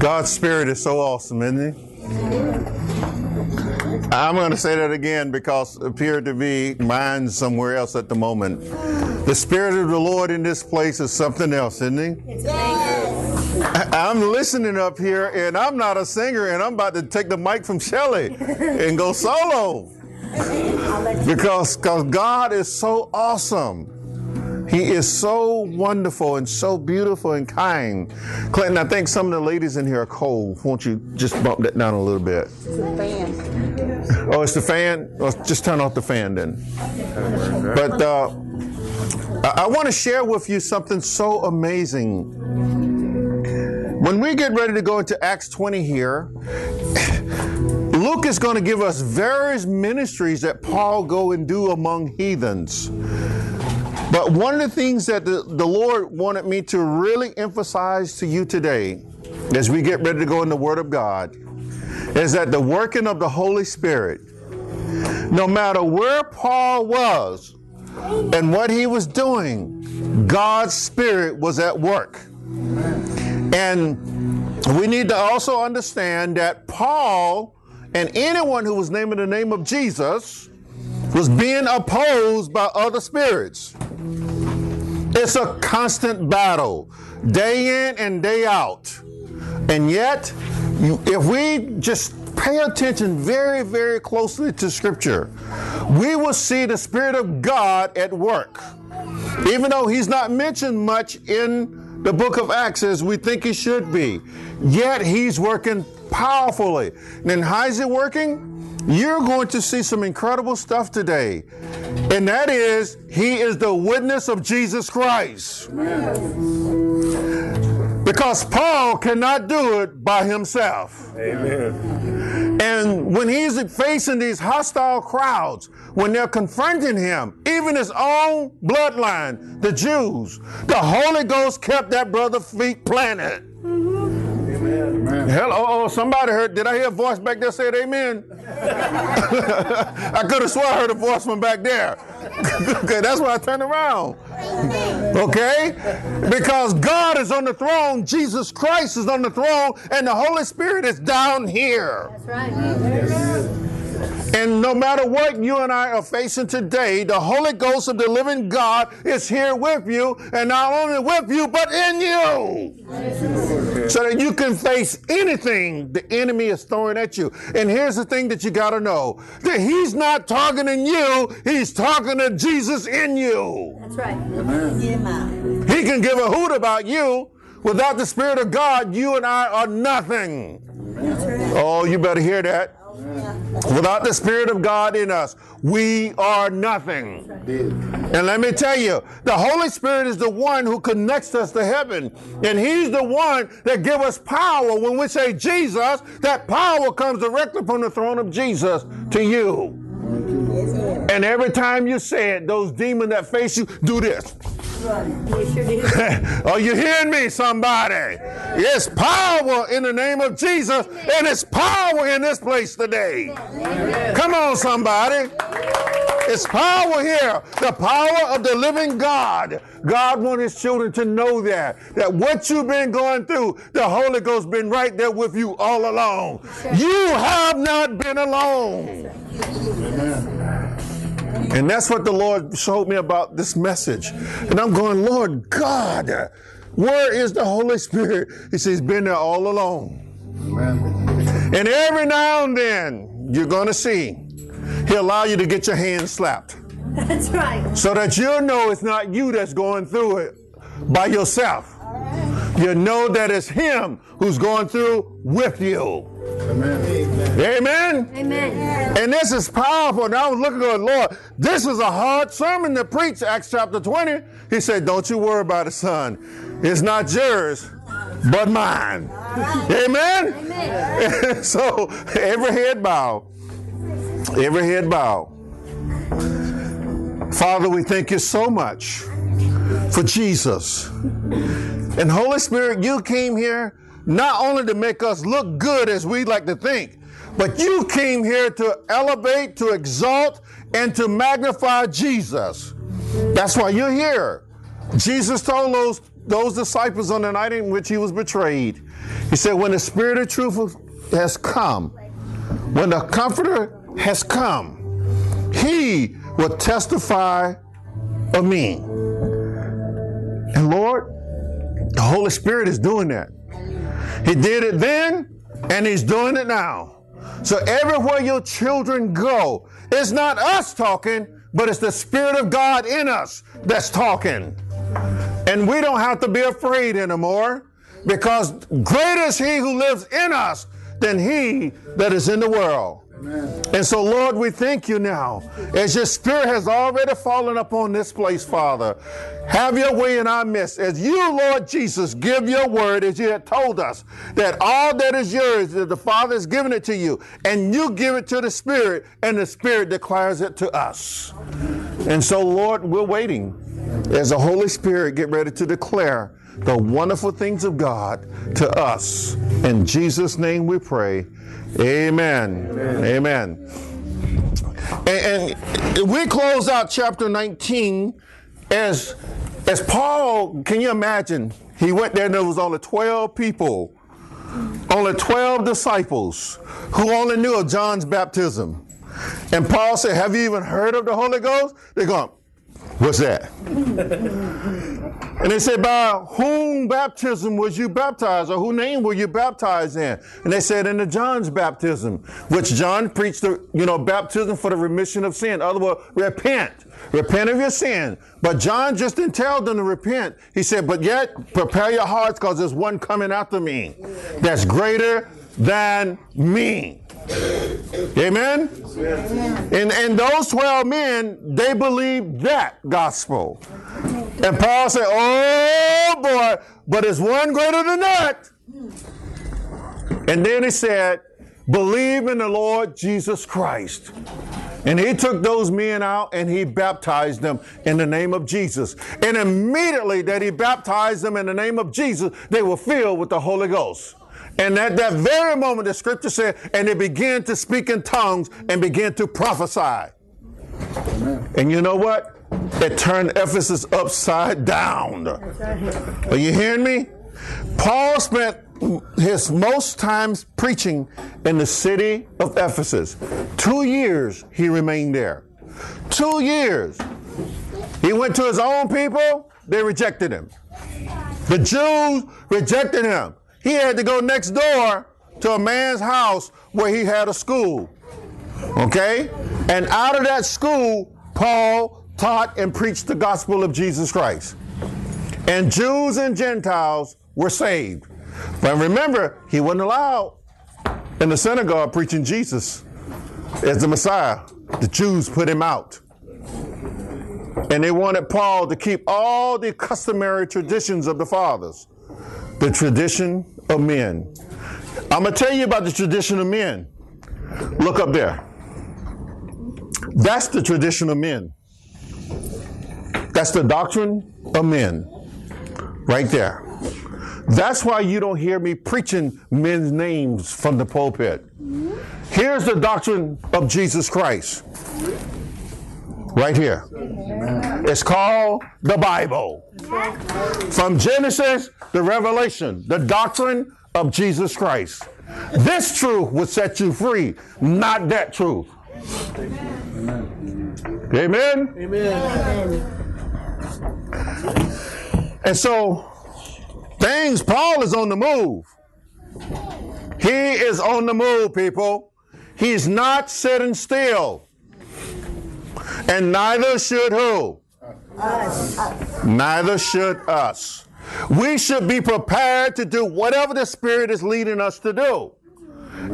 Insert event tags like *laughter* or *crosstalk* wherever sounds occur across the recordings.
God's Spirit is so awesome, isn't He? I'm going to say that again because it appeared to be mine somewhere else at the moment. The Spirit of the Lord in this place is something else, isn't He? I'm listening up here and I'm not a singer and I'm about to take the mic from Shelley and go solo *laughs* I'll let you. because cause God is so awesome. He is so wonderful and so beautiful and kind. Clinton, I think some of the ladies in here are cold. Won't you just bump that down a little bit? It's the fan. Oh, it's the fan? Well, just turn off the fan then. But uh, I, I want to share with you something so amazing. When we get ready to go into Acts 20 here, *laughs* Luke is going to give us various ministries that Paul go and do among heathens. But one of the things that the, the Lord wanted me to really emphasize to you today as we get ready to go in the Word of God is that the working of the Holy Spirit, no matter where Paul was and what he was doing, God's Spirit was at work. And we need to also understand that Paul and anyone who was naming the name of Jesus was being opposed by other spirits. It's a constant battle, day in and day out. And yet, you, if we just pay attention very, very closely to Scripture, we will see the Spirit of God at work. Even though He's not mentioned much in the book of Acts as we think He should be, yet He's working powerfully. And how is it working? You're going to see some incredible stuff today. And that is, He is the witness of Jesus Christ. Because Paul cannot do it by himself. Amen. And when he's facing these hostile crowds, when they're confronting him, even his own bloodline, the Jews, the Holy Ghost kept that brother's feet planted. Hello, oh, oh, somebody heard. Did I hear a voice back there say amen? *laughs* I could have sworn I heard a voice from back there. *laughs* okay, that's why I turned around. Okay? Because God is on the throne, Jesus Christ is on the throne, and the Holy Spirit is down here. That's right. And no matter what you and I are facing today, the Holy Ghost of the living God is here with you, and not only with you, but in you. So that you can face anything the enemy is throwing at you. And here's the thing that you got to know that he's not talking targeting you, he's talking to Jesus in you. That's right. Amen. He can give a hoot about you. Without the Spirit of God, you and I are nothing. Oh, you better hear that. Without the Spirit of God in us, we are nothing. And let me tell you, the Holy Spirit is the one who connects us to heaven. And He's the one that gives us power. When we say Jesus, that power comes directly from the throne of Jesus to you. And every time you say it, those demons that face you do this. *laughs* Are you hearing me, somebody? It's power in the name of Jesus, and it's power in this place today. Come on, somebody. It's power here, the power of the living God. God wants his children to know that. That what you've been going through, the Holy Ghost been right there with you all along. You have not been alone. And that's what the Lord showed me about this message. And I'm going, Lord God, where is the Holy Spirit? He says, He's been there all along. And every now and then, you're going to see, He'll allow you to get your hand slapped That's right. so that you'll know it's not you that's going through it by yourself. You know that it's Him who's going through with you. Amen. Amen. And this is powerful. And I was looking at Lord, this is a hard sermon to preach, Acts chapter 20. He said, Don't you worry about it, son. It's not yours, but mine. Amen? Amen. *laughs* so every head bow. Every head bow. Father, we thank you so much for Jesus. And Holy Spirit, you came here not only to make us look good as we like to think, but you came here to elevate, to exalt, and to magnify Jesus. That's why you're here. Jesus told those, those disciples on the night in which he was betrayed, He said, When the Spirit of truth has come, when the Comforter has come, he will testify of me. And Lord, the Holy Spirit is doing that. He did it then, and He's doing it now. So everywhere your children go, it's not us talking, but it's the Spirit of God in us that's talking. And we don't have to be afraid anymore because greater is He who lives in us than He that is in the world. And so, Lord, we thank you now. As your spirit has already fallen upon this place, Father, have your way in our midst. As you, Lord Jesus, give your word as you had told us that all that is yours, that the Father has given it to you, and you give it to the Spirit, and the Spirit declares it to us. And so, Lord, we're waiting as the Holy Spirit get ready to declare the wonderful things of God to us. In Jesus' name we pray. Amen. Amen. Amen. And, and, we close out chapter 19 as as Paul, can you imagine? He went there and there was only 12 people, only 12 disciples who only knew of John's baptism. And Paul said, Have you even heard of the Holy Ghost? They're going, What's that? and they said, By whom baptism was you baptized, or whose name were you baptized in? And they said, In the John's baptism, which John preached the, you know, baptism for the remission of sin. In other words, repent. Repent of your sin. But John just didn't tell them to repent. He said, But yet prepare your hearts because there's one coming after me that's greater than me. Amen? And, and those 12 men, they believed that gospel. And Paul said, Oh boy, but it's one greater than that. And then he said, Believe in the Lord Jesus Christ. And he took those men out and he baptized them in the name of Jesus. And immediately that he baptized them in the name of Jesus, they were filled with the Holy Ghost. And at that very moment, the scripture said, and they began to speak in tongues and began to prophesy. Amen. And you know what? It turned Ephesus upside down. Are you hearing me? Paul spent his most times preaching in the city of Ephesus. Two years he remained there. Two years. He went to his own people, they rejected him. The Jews rejected him. He had to go next door to a man's house where he had a school. Okay? And out of that school, Paul taught and preached the gospel of Jesus Christ. And Jews and Gentiles were saved. But remember, he wasn't allowed in the synagogue preaching Jesus as the Messiah. The Jews put him out. And they wanted Paul to keep all the customary traditions of the fathers the tradition of men. I'm going to tell you about the tradition of men. Look up there. That's the tradition of men. That's the doctrine of men. Right there. That's why you don't hear me preaching men's names from the pulpit. Here's the doctrine of Jesus Christ. Right here. It's called the Bible. From Genesis to Revelation, the doctrine of Jesus Christ. This truth will set you free, not that truth. Amen. Amen. And so, things, Paul is on the move. He is on the move, people. He's not sitting still. And neither should who? Us. Neither should us. We should be prepared to do whatever the Spirit is leading us to do.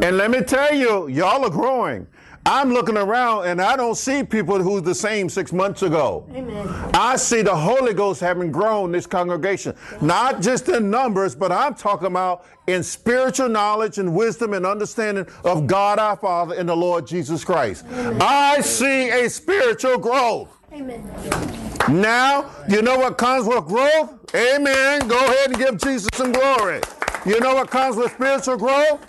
And let me tell you, y'all are growing. I'm looking around and I don't see people who's the same six months ago. Amen. I see the Holy Ghost having grown this congregation, not just in numbers, but I'm talking about in spiritual knowledge and wisdom and understanding of God our Father and the Lord Jesus Christ. Amen. I see a spiritual growth. Amen. Now, you know what comes with growth? Amen. Go ahead and give Jesus some glory. You know what comes with spiritual growth?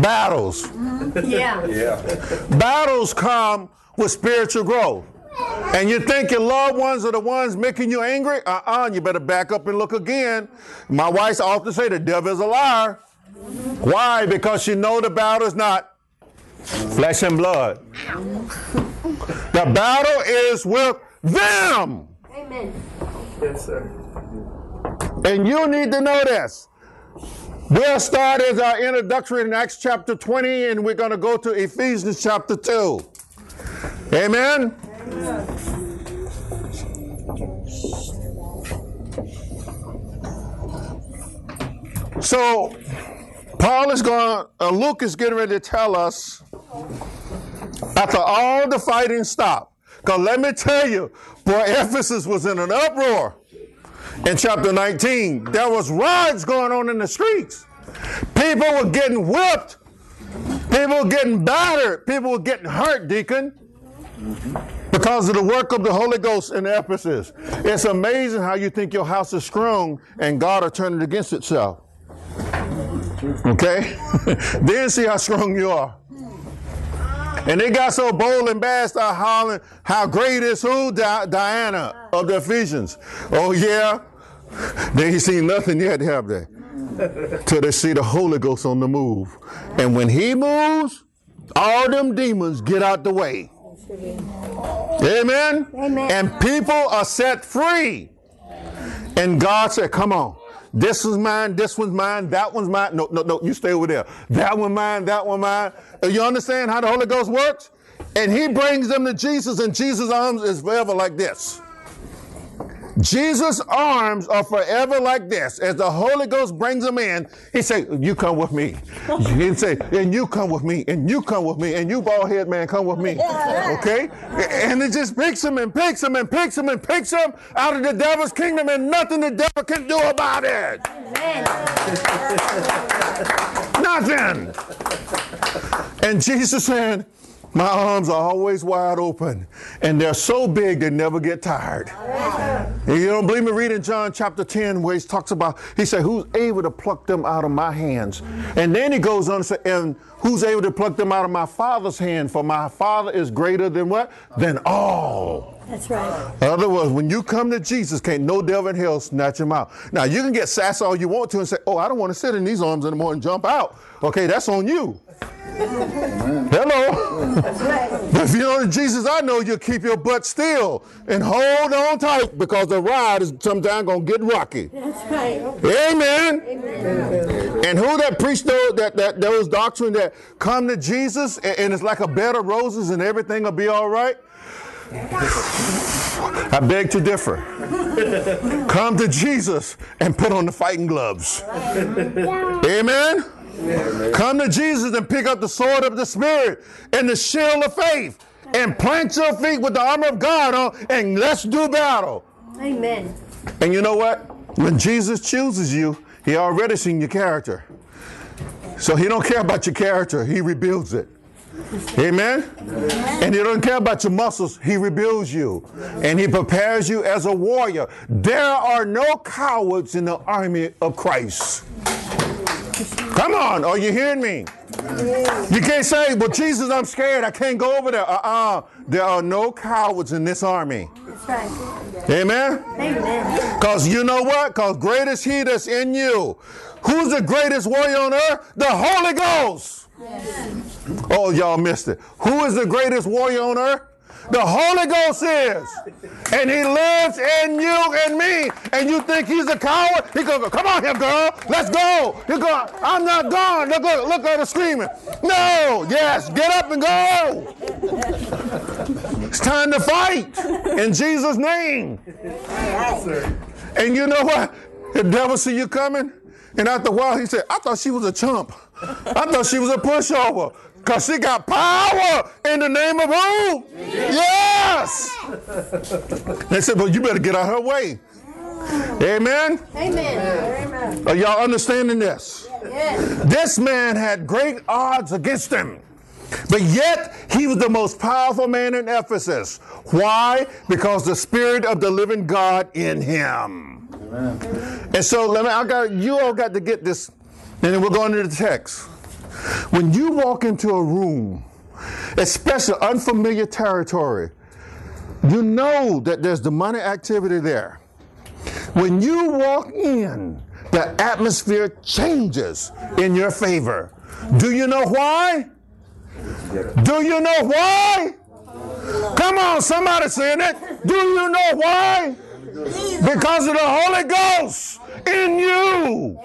Battles. Mm-hmm. Yeah. yeah. *laughs* Battles come with spiritual growth. and you think your loved ones are the ones making you angry, uh-uh, you better back up and look again. My wife often say the devil is a liar. Why? Because you know the battle is not flesh and blood. The battle is with them. Amen. Yes, sir. And you need to know this. We'll start as our introductory in Acts chapter 20, and we're going to go to Ephesians chapter 2. Amen? So, Paul is going, uh, Luke is getting ready to tell us after all the fighting stopped. Because let me tell you, boy, Ephesus was in an uproar in chapter 19. There was riots going on in the streets. People were getting whipped. People were getting battered. People were getting hurt, deacon, because of the work of the Holy Ghost in Ephesus. It's amazing how you think your house is strong and God will turn it against itself. Okay? *laughs* then see how strong you are. And they got so bold and bad, start hollering, how great is who? Di- Diana of the Ephesians. Oh, yeah? *laughs* They ain't seen nothing yet, to have they? *laughs* Till they see the Holy Ghost on the move. And when he moves, all them demons get out the way. Amen? Amen. And people are set free. And God said, come on. This is mine, this one's mine, that one's mine. No, no, no, you stay over there. That one mine, that one mine. Uh, You understand how the Holy Ghost works? And he brings them to Jesus, and Jesus' arms is forever like this. Jesus' arms are forever like this. As the Holy Ghost brings them in, he say, you come with me. *laughs* He say, and you come with me, and you come with me, and you bald head man, come with me. *laughs* Okay? And it just picks him and picks him and picks him and picks him out of the devil's kingdom, and nothing the devil can do about it. *laughs* Nothing. And Jesus said, My arms are always wide open, and they're so big they never get tired. And you don't believe me? Read in John chapter 10 where he talks about, he said, Who's able to pluck them out of my hands? And then he goes on to say, And who's able to pluck them out of my Father's hand? For my Father is greater than what? Than all. That's right. In other words, when you come to Jesus, can't no devil in hell snatch him out. Now, you can get sassy all you want to and say, oh, I don't want to sit in these arms anymore and jump out. Okay, that's on you. Hello. if you know the Jesus I know, you'll keep your butt still and hold on tight because the ride is sometimes going to get rocky. That's right. Amen. And who that preached those, that, that those doctrine that come to Jesus and, and it's like a bed of roses and everything will be all right? I beg to differ. *laughs* Come to Jesus and put on the fighting gloves. Amen. Come to Jesus and pick up the sword of the Spirit and the shield of faith and plant your feet with the armor of God on and let's do battle. Amen. And you know what? When Jesus chooses you, he already seen your character. So he don't care about your character, he rebuilds it. Amen? And he doesn't care about your muscles, he rebuilds you. And he prepares you as a warrior. There are no cowards in the army of Christ. Come on, are you hearing me? You can't say, well, Jesus, I'm scared. I can't go over there. Uh-uh. There are no cowards in this army. That's right. Amen? Amen. Because you know what? Because great is he that's in you. Who's the greatest warrior on earth? The Holy Ghost. Oh, y'all missed it. Who is the greatest warrior on earth? The Holy Ghost is. And he lives in you and me. And you think he's a coward? He goes, come on here, girl. Let's go. He go, I'm not gone. Look, look, look at her screaming. No. Yes. Get up and go. It's time to fight in Jesus' name. And you know what? The devil see you coming, and after a while he said, I thought she was a chump. I thought she was a pushover. Because she got power in the name of who? Yes. They said, well, you better get out of her way. Amen. Amen. Amen. Are y'all understanding this? Yes. This man had great odds against him. But yet, he was the most powerful man in Ephesus. Why? Because the spirit of the living God in him. Amen. And so, let me, I got, you all got to get this, and then we're going to the text. When you walk into a room, especially unfamiliar territory, you know that there's demonic activity there. When you walk in, the atmosphere changes in your favor. Do you know why? Do you know why? Come on, somebody saying it. Do you know why? Because of the Holy Ghost in you.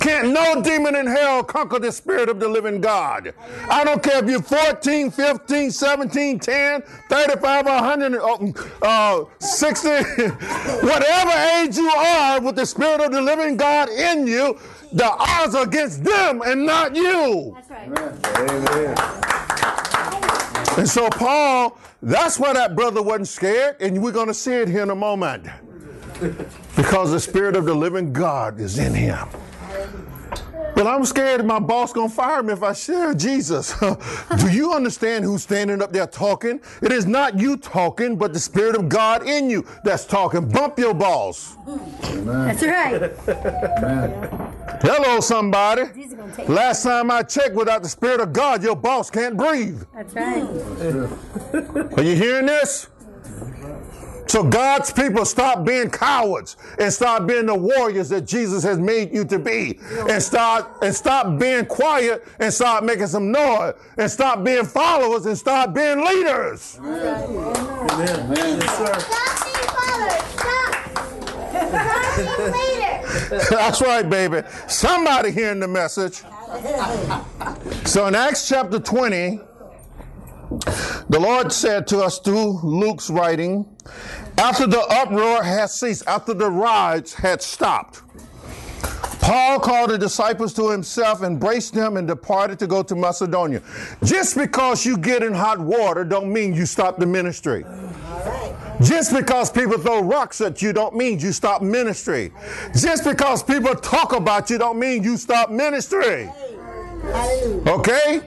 Can't no demon in hell conquer the spirit of the living God. I don't care if you're 14, 15, 17, 10, 35, 100, uh, 60, *laughs* whatever age you are with the spirit of the living God in you, the odds are against them and not you. That's right. And so, Paul, that's why that brother wasn't scared, and we're going to see it here in a moment. Because the Spirit of the living God is in him. Well, I'm scared my boss gonna fire me if I share Jesus. *laughs* Do you understand who's standing up there talking? It is not you talking, but the Spirit of God in you that's talking. Bump your boss. That's right. Hello, somebody. Jesus gonna take Last time I checked, without the Spirit of God, your boss can't breathe. That's right. Are you hearing this? So God's people stop being cowards and start being the warriors that Jesus has made you to be. And start and stop being quiet and start making some noise. And stop being followers and start being leaders. Stop being followers. Stop. Stop being leaders. That's right, baby. Somebody hearing the message. So in Acts chapter 20, the Lord said to us through Luke's writing, after the uproar had ceased, after the riots had stopped, Paul called the disciples to himself, embraced them, and departed to go to Macedonia. Just because you get in hot water don't mean you stop the ministry. Just because people throw rocks at you don't mean you stop ministry. Just because people talk about you don't mean you stop ministry. Okay?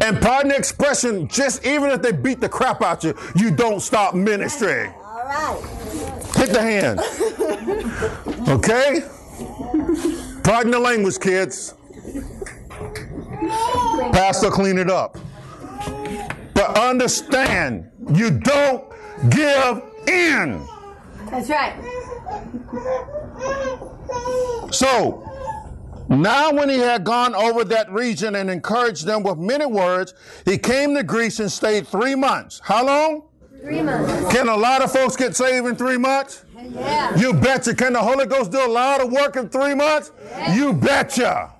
And pardon the expression, just even if they beat the crap out you, you don't stop ministry. All right. Hit the hand. Okay? Pardon the language, kids. Pastor, clean it up. But understand, you don't give in. That's right. So, now when he had gone over that region and encouraged them with many words, he came to Greece and stayed three months. How long? Three months. Can a lot of folks get saved in three months? Yeah. You betcha. Can the Holy Ghost do a lot of work in three months? You betcha.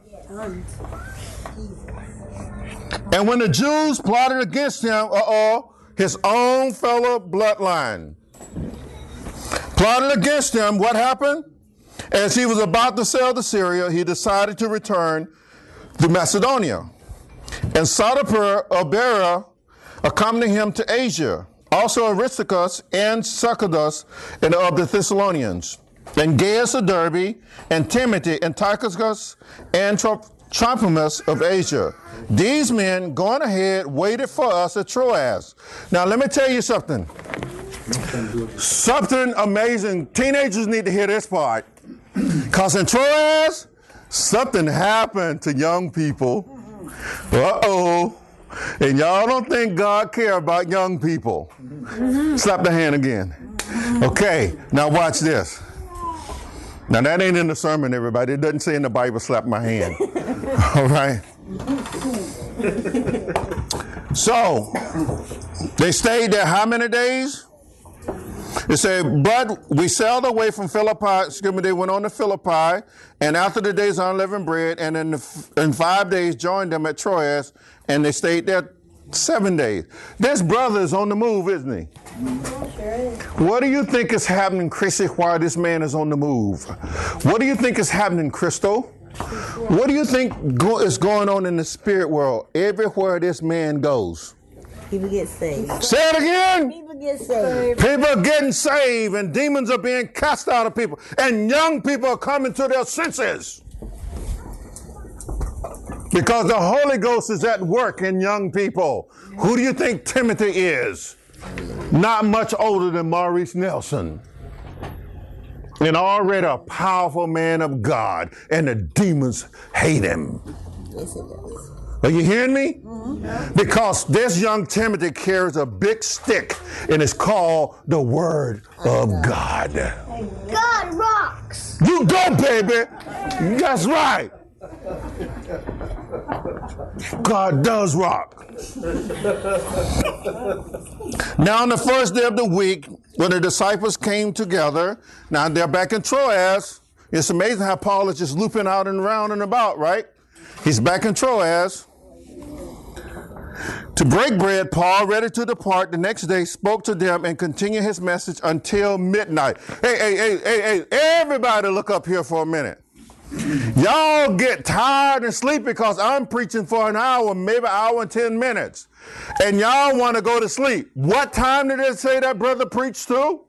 And when the Jews plotted against him, uh oh, his own fellow bloodline plotted against him, what happened? As he was about to sail to Syria, he decided to return to Macedonia. And Sopater of Berea accompanied him to Asia. Also Aristarchus and Secundus and of the Thessalonians. And Gaius of and Timothy, and Tychicus, and Trophimus of Asia. These men, going ahead, waited for us at Troas. Now, let me tell you something. Something amazing. Teenagers need to hear this part. Because in Troas, something happened to young people. Uh oh. And y'all don't think God care about young people. Slap the hand again. Okay, now watch this. Now that ain't in the sermon, everybody. It doesn't say in the Bible, slap my hand. *laughs* All right. So they stayed there how many days? It said, but we sailed away from Philippi. Excuse me, they went on to Philippi, and after the days of unleavened bread, and in, the, in five days joined them at Troas, and they stayed there seven days. This brother is on the move, isn't he? Sure is. What do you think is happening, Chrissy, while this man is on the move? What do you think is happening, Crystal? What do you think go- is going on in the spirit world everywhere this man goes? People get saved. Say it again. People get saved. People are getting saved and demons are being cast out of people and young people are coming to their senses. Because the Holy Ghost is at work in young people. Who do you think Timothy is? Not much older than Maurice Nelson. And already a powerful man of God, and the demons hate him. Yes, it does. Are you hearing me? Mm-hmm. Because this young Timothy carries a big stick and it's called the Word of God. God rocks. You go, baby. That's right. God does rock. now, on the first day of the week, when the disciples came together, now they're back in Troas. It's amazing how Paul is just looping out and around and about, right? He's back in Troas. To break bread, Paul, ready to depart the next day, spoke to them and continued his message until midnight. Hey, hey, hey, hey, hey, everybody look up here for a minute. Y'all get tired and sleep because I'm preaching for an hour, maybe an hour and 10 minutes. And y'all want to go to sleep. What time did it say that brother preached to?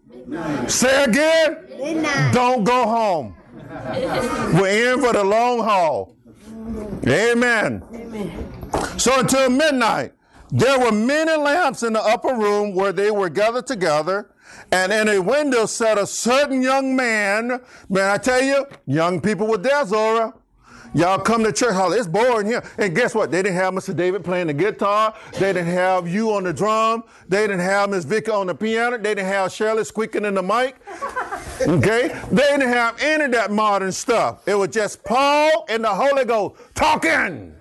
Say again? Midnight. Don't go home. *laughs* We're in for the long haul. Amen. Amen. So until midnight, there were many lamps in the upper room where they were gathered together, and in a window sat a certain young man. Man, I tell you, young people were there, Zora. Y'all come to church hall. It's boring here. And guess what? They didn't have Mr. David playing the guitar. They didn't have you on the drum. They didn't have Miss Vicky on the piano. They didn't have Shirley squeaking in the mic. Okay? They didn't have any of that modern stuff. It was just Paul and the Holy Ghost talking.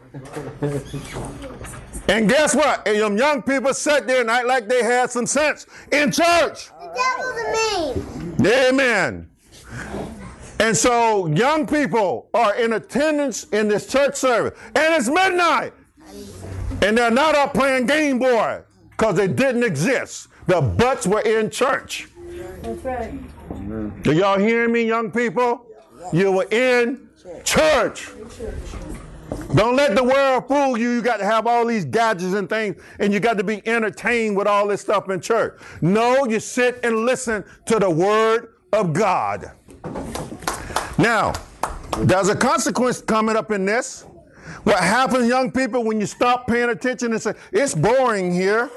And guess what? And them young people sat there and act like they had some sense in church. The devil's a mean. Amen. And so young people are in attendance in this church service. And it's midnight. And they're not up playing Game Boy because they didn't exist. The butts were in church. That's right. Do y'all hear me, young people? You were in church. Don't let the world fool you. You got to have all these gadgets and things, and you got to be entertained with all this stuff in church. No, you sit and listen to the Word of God. Now, there's a consequence coming up in this. What happens, young people, when you stop paying attention and say, it's boring here?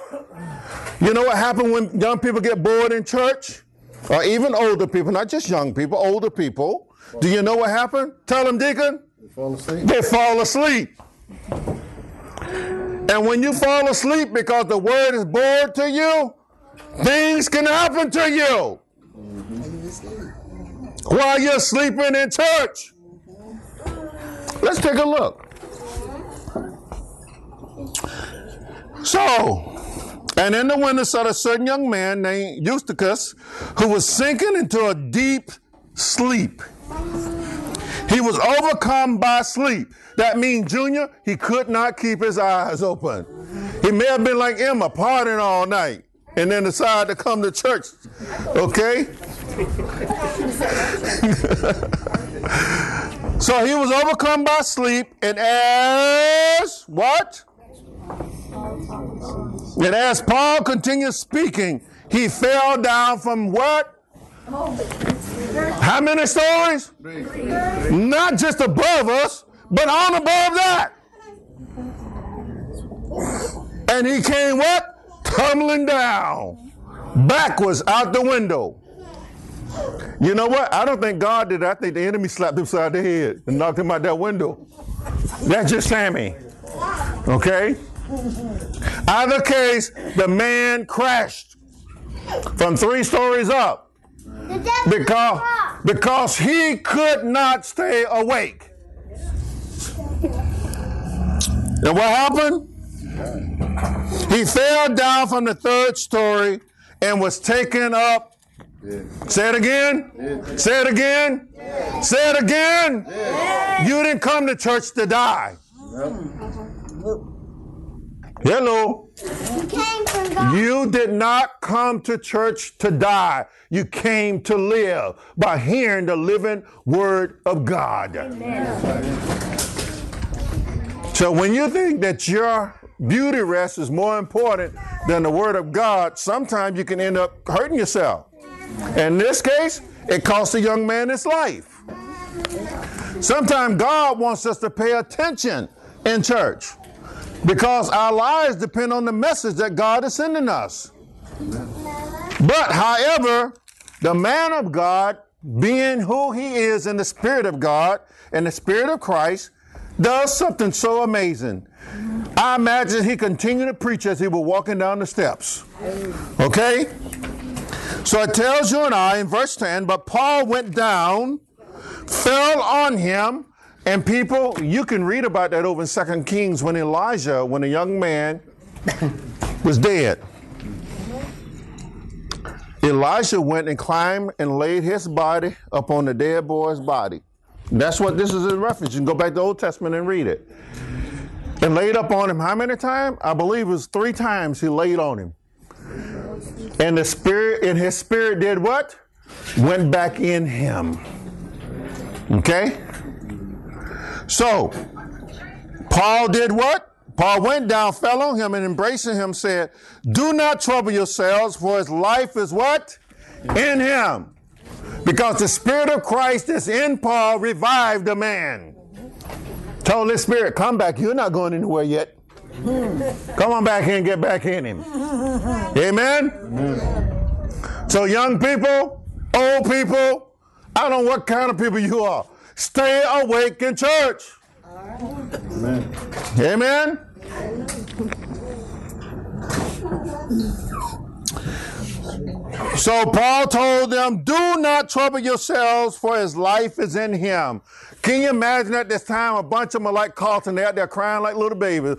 You know what happens when young people get bored in church? Or even older people, not just young people, older people. Do you know what happened? Tell them, Deacon. Fall asleep. They fall asleep. And when you fall asleep because the word is bored to you, things can happen to you while you're sleeping in church. Let's take a look. So, and in the window sat a certain young man named Eutychus who was sinking into a deep sleep. He was overcome by sleep. That means, Junior, he could not keep his eyes open. He may have been like Emma, partying all night, and then decided to come to church. Okay? *laughs* so he was overcome by sleep, and as what? And as Paul continued speaking, he fell down from what? How many stories? Not just above us, but on above that. And he came what? Tumbling down, backwards out the window. You know what? I don't think God did. I think the enemy slapped him upside the head and knocked him out that window. That's just Sammy. Okay? Either case, the man crashed from three stories up because, because he could not stay awake. And what happened? He fell down from the third story and was taken up. Say it again. Say it again. Say it again. You didn't come to church to die. Hello. You did not come to church to die. You came to live by hearing the living word of God. So when you think that your beauty rest is more important than the word of God, sometimes you can end up hurting yourself. In this case, it cost a young man his life. Sometimes God wants us to pay attention in church because our lives depend on the message that God is sending us. But, however, the man of God, being who he is in the Spirit of God and the Spirit of Christ, does something so amazing. I imagine he continued to preach as he was walking down the steps. Okay? So it tells you and I in verse 10, but Paul went down, fell on him, and people, you can read about that over in Second Kings when Elijah, when a young man *laughs* was dead. Elijah went and climbed and laid his body upon the dead boy's body. That's what this is in reference. You can go back to the Old Testament and read it. And laid up on him how many times? I believe it was three times he laid on him. And the spirit, and his spirit did what? Went back in him. Okay? So, Paul did what? Paul went down, fell on him, and embracing him said, Do not trouble yourselves, for his life is what? In him. Because the Spirit of Christ is in Paul revived a man. Told this Spirit, come back. You're not going anywhere yet. Come on back here and get back in him. Amen? So, young people, old people, I don't know what kind of people you are. Stay awake in church. Amen. Amen. So Paul told them, Do not trouble yourselves, for his life is in him. Can you imagine at this time a bunch of them are like Carlton, they're out there crying like little babies.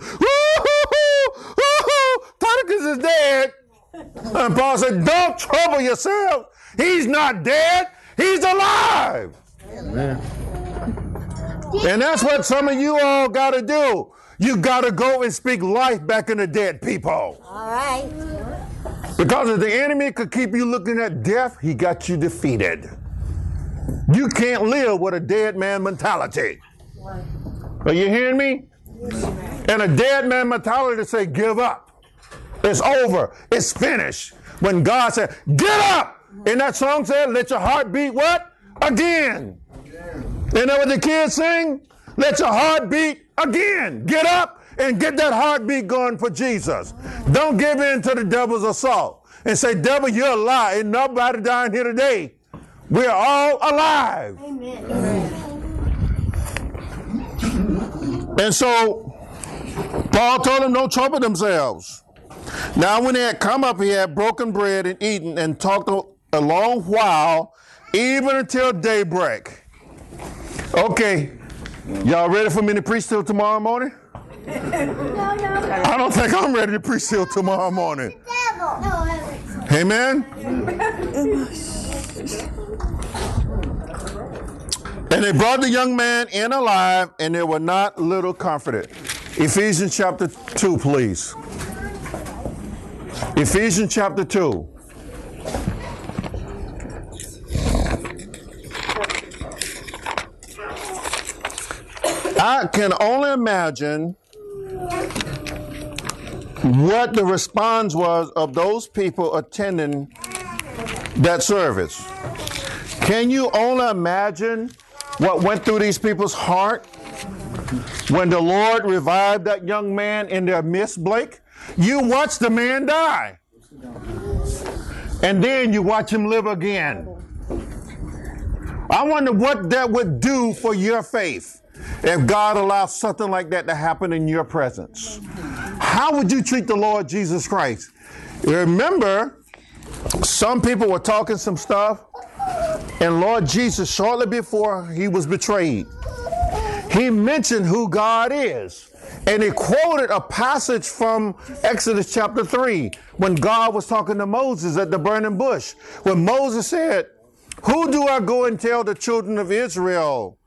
Titicus is dead. And Paul said, Don't trouble yourself. He's not dead, he's alive. Amen. And that's what some of you all got to do. You got to go and speak life back in the dead people. All right. Because if the enemy could keep you looking at death, he got you defeated. You can't live with a dead man mentality. Are you hearing me? And a dead man mentality to say, give up. It's over. It's finished. When God said, get up. And that song said, let your heart beat what? Again. Isn't that what the kids sing? Let your heart beat again. Get up and get that heartbeat going for Jesus. Don't give in to the devil's assault and say, Devil, you're a lie. Ain't nobody dying here today. We're all alive. Amen. And so Paul told them, don't trouble themselves. Now, when they had come up, he had broken bread and eaten and talked a long while, even until daybreak. Okay, y'all ready for me to preach till tomorrow morning? I don't think I'm ready to preach till tomorrow morning. Amen? And they brought the young man in alive, and they were not little comforted. Ephesians chapter 2, please. Ephesians chapter 2. I can only imagine what the response was of those people attending that service. Can you only imagine what went through these people's heart when the Lord revived that young man in their midst, Blake? You watched the man die. And then you watch him live again. I wonder what that would do for your faith if God allows something like that to happen in your presence. How would you treat the Lord Jesus Christ? Remember, some people were talking some stuff, and Lord Jesus, shortly before he was betrayed, he mentioned who God is. And he quoted a passage from Exodus chapter 3 when God was talking to Moses at the burning bush. When Moses said, Who do I go and tell the children of Israel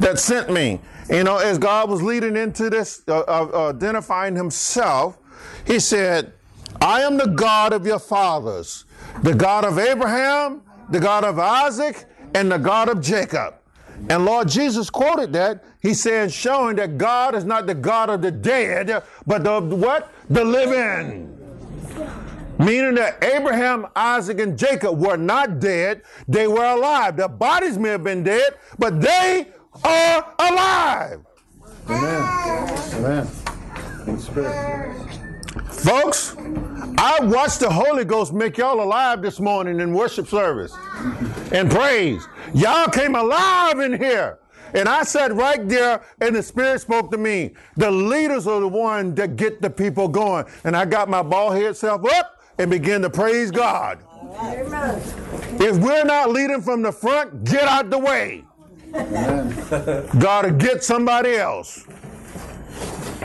that sent me? You know, as God was leading into this, uh, uh, identifying himself, he said, I am the God of your fathers, the God of Abraham, the God of Isaac, and the God of Jacob. And Lord Jesus quoted that. He said, showing that God is not the God of the dead, but the what? The living. Meaning that Abraham, Isaac, and Jacob were not dead, they were alive. Their bodies may have been dead, but they are alive. Amen. Amen. In spirit. Folks, I watched the Holy Ghost make y'all alive this morning in worship service and praise. Y'all came alive in here. And I sat right there, and the Spirit spoke to me. The leaders are the one that get the people going. And I got my bald head self up and began to praise God. If we're not leading from the front, get out the way. *laughs* Gotta get somebody else.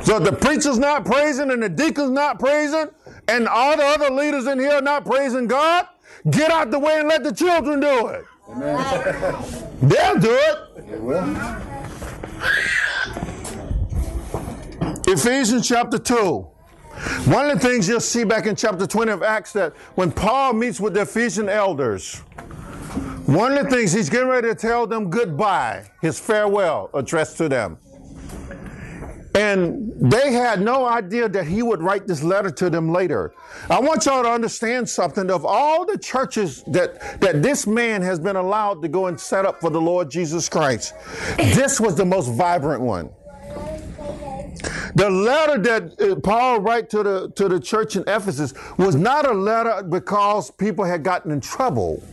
So if the preacher's not praising and the deacon's not praising, and all the other leaders in here are not praising God, get out the way and let the children do it. They'll do it. They will. Ephesians chapter 2. One of the things you'll see back in chapter 20 of Acts that when Paul meets with the Ephesian elders, one of the things he's getting ready to tell them goodbye, his farewell addressed to them. And they had no idea that he would write this letter to them later. I want y'all to understand something. Of all the churches that, that this man has been allowed to go and set up for the Lord Jesus Christ, this was the most vibrant one. The letter that uh, Paul wrote to the, to the church in Ephesus was not a letter because people had gotten in trouble.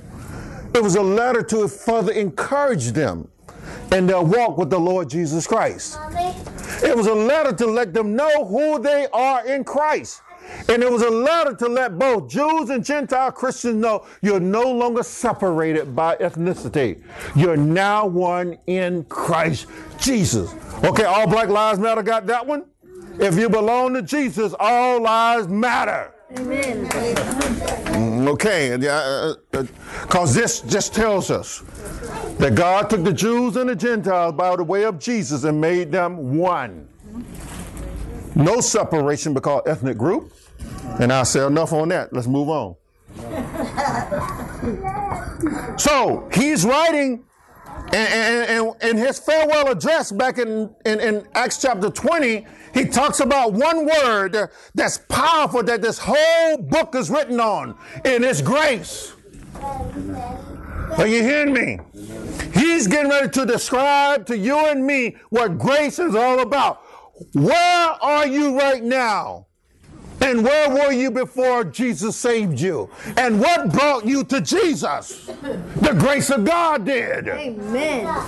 It was a letter to further encourage them in their walk with the Lord Jesus Christ. It was a letter to let them know who they are in Christ. And it was a letter to let both Jews and Gentile Christians know you're no longer separated by ethnicity. You're now one in Christ Jesus. Okay, all Black Lives Matter got that one? If you belong to Jesus, all lives matter. Amen. Mm, Okay, because uh, uh, uh, this just tells us that God took the Jews and the Gentiles by the way of Jesus and made them one. No separation because ethnic group. And I say enough on that. Let's move on. So he's writing and, in his farewell address back in, in, in Acts chapter 20, he talks about one word that's powerful that this whole book is written on, and it's grace. Are you hearing me? He's getting ready to describe to you and me what grace is all about. Where are you right now? And where were you before Jesus saved you? And what brought you to Jesus? The grace of God did. Amen.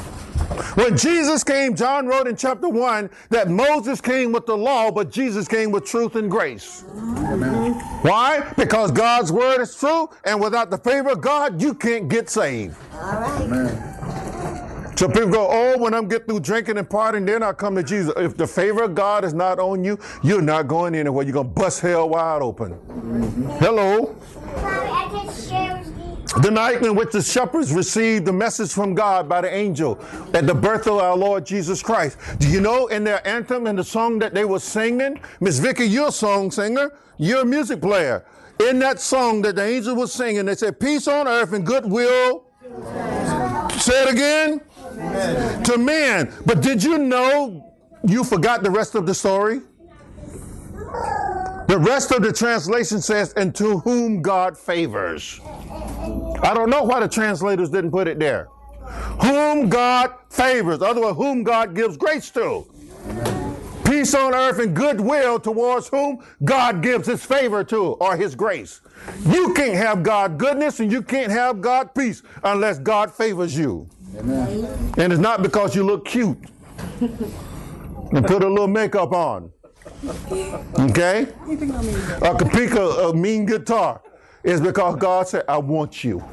When Jesus came, John wrote in chapter 1 that Moses came with the law, but Jesus came with truth and grace. Why? Because God's word is true, and without the favor of God, you can't get saved. So people go, oh, when I'm get through drinking and partying, then I come to Jesus. If the favor of God is not on you, you're not going anywhere. You're going to bust hell wide open. Mm-hmm. Hello. The night in which the shepherds received the message from God by the angel at the birth of our Lord Jesus Christ. Do you know in their anthem and the song that they were singing? Miss Vicky, you're a song singer. You're a music player. In that song that the angel was singing, they said, Peace on earth and goodwill. Say it again. Amen. To men. But did you know you forgot the rest of the story? The rest of the translation says, and to whom God favors. I don't know why the translators didn't put it there. Whom God favors, otherwise, whom God gives grace to. Peace on earth and goodwill towards whom God gives his favor to or his grace. You can't have God goodness and you can't have God peace unless God favors you. Amen. And it's not because you look cute and put a little makeup on. Okay? Or can pick a, a mean guitar. It's because God said, I want you.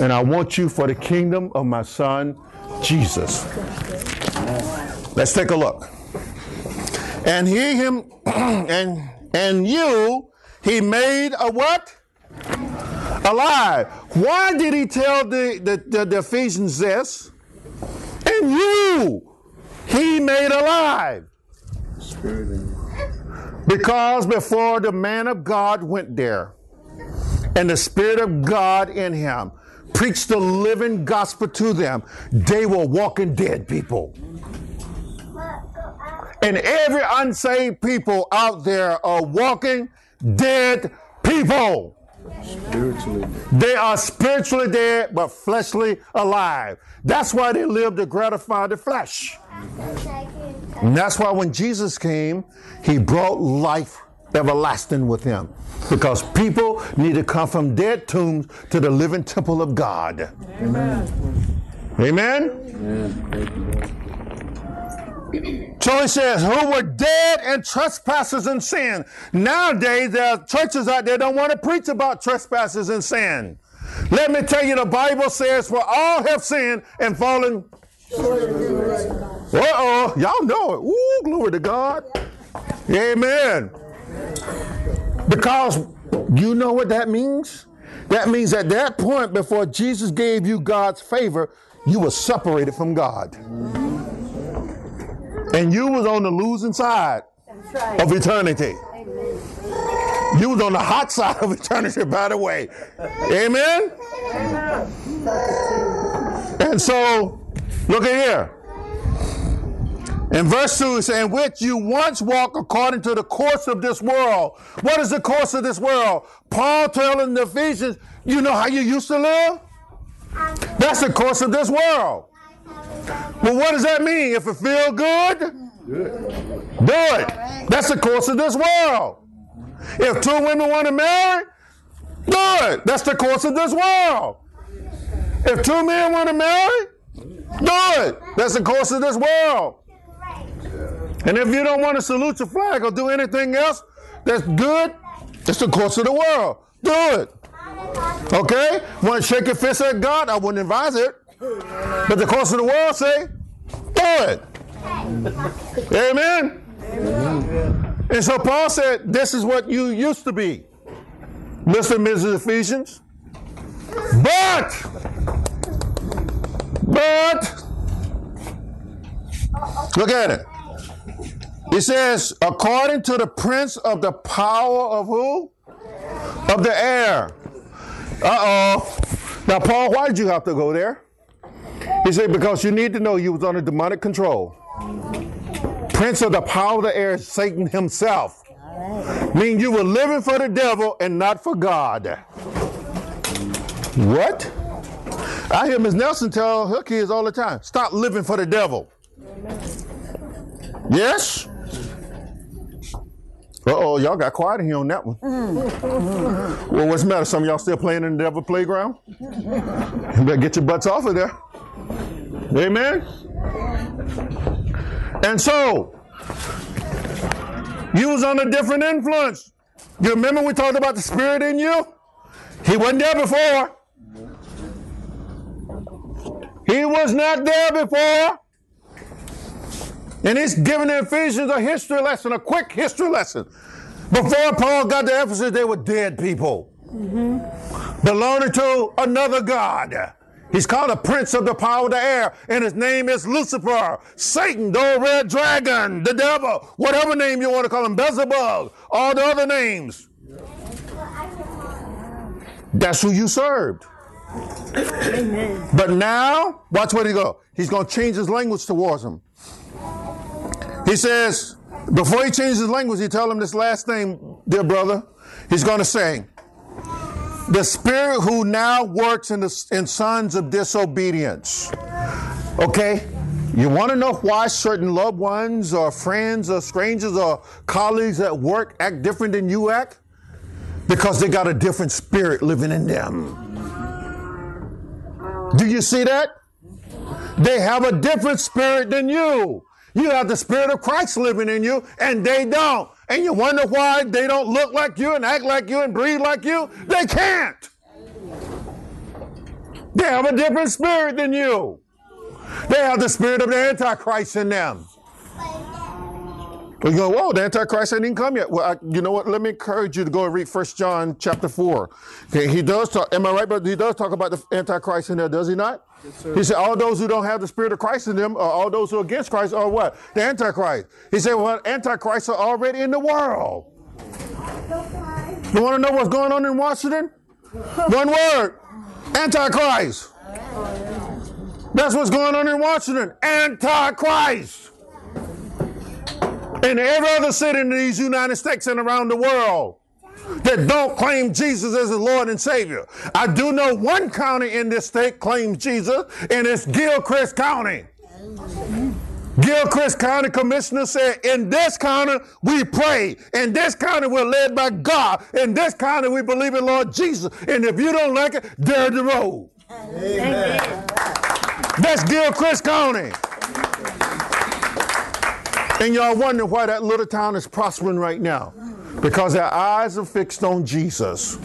And I want you for the kingdom of my son, Jesus. Let's take a look. And he him *clears throat* and and you he made a what? Alive. Why did he tell the, the, the, the Ephesians this? And you he made alive. Because before the man of God went there, and the Spirit of God in him preached the living gospel to them, they were walking dead people. And every unsaved people out there are walking dead people. Spiritually. They are spiritually dead, but fleshly alive. That's why they live to gratify the flesh. And that's why when Jesus came, he brought life everlasting with him. Because people need to come from dead tombs to the living temple of God. Amen. Amen? Amen. Thank you, Lord. So he says, who were dead and trespasses and sin. Nowadays, there are churches out there don't want to preach about trespasses and sin. Let me tell you, the Bible says, for all have sinned and fallen. Uh-oh, y'all know it. Ooh, glory to God. Amen. Because you know what that means? That means at that point, before Jesus gave you God's favor, you were separated from God. And you was on the losing side right. of eternity. Amen. You was on the hot side of eternity, by the way. Amen? And so, look at here. In verse 2, it says, In which you once walked according to the course of this world. What is the course of this world? Paul telling the Ephesians, you know how you used to live? That's the course of this world. Well, what does that mean? If it feel good, do it. That's the course of this world. If two women want to marry, do it. That's the course of this world. If two men want to marry, do it. That's the course of this world. And if you don't want to salute your flag or do anything else that's good, it's the course of the world. Do it. Okay? Want to shake your fist at God? I wouldn't advise it. But the course of the world say, do it. Amen. And so Paul said, this is what you used to be. Mr. and Mrs. Ephesians. But, but, look at it. He says, according to the prince of the power of who? Of the air. Uh oh. Now, Paul, why did you have to go there? He said, because you need to know you was under demonic control. Prince of the power of the air is Satan himself. Mean you were living for the devil and not for God. What? I hear Ms. Nelson tell her kids all the time, stop living for the devil. Yes? Uh-oh, y'all got quiet in here on that one. Mm-hmm. well, what's the matter? Some of y'all still playing in the devil playground? You better get your butts off of there. Amen? And so, you was under different influence. You remember we talked about the spirit in you? He wasn't there before. He was not there before. And he's giving the Ephesians a history lesson, a quick history lesson. Before Paul got to Ephesus, they were dead people, mm-hmm. belonging to another God. He's called a prince of the power of the air, and his name is Lucifer, Satan, the old red dragon, the devil, whatever name you want to call him, Beelzebub, all the other names. That's who you served. Amen. But now, watch where he go. He's going to change his language towards him. He says, before he changes his language, he tell him this last thing, dear brother. He's going to say, the spirit who now works in, the, in sons of disobedience. Okay? You want to know why certain loved ones or friends or strangers or colleagues at work act different than you act? Because they got a different spirit living in them. Do you see that? They have a different spirit than you. You have the spirit of Christ living in you, and they don't. And you wonder why they don't look like you and act like you and breathe like you? They can't. They have a different spirit than you. They have the spirit of the Antichrist in them. You go, whoa, the Antichrist ain't even come yet. Well, I, you know what? Let me encourage you to go and read 1 John chapter 4. Okay, he does talk, am I right, but he does talk about the Antichrist in there, does he not? He said, all those who don't have the spirit of Christ in them, or all those who are against Christ, are what? The Antichrist. He said, well, Antichrists are already in the world. You want to know what's going on in Washington? One word Antichrist. That's what's going on in Washington. Antichrist. In every other city in these United States and around the world that don't claim Jesus as the Lord and Savior. I do know one county in this state claims Jesus, and it's Gilchrist County. Gilchrist County Commissioner said, in this county we pray. In this county we're led by God. In this county we believe in Lord Jesus. And if you don't like it, dare the road. Amen. Let's give Chris Coney. And y'all wonder why that little town is prospering right now. Because their eyes are fixed on Jesus.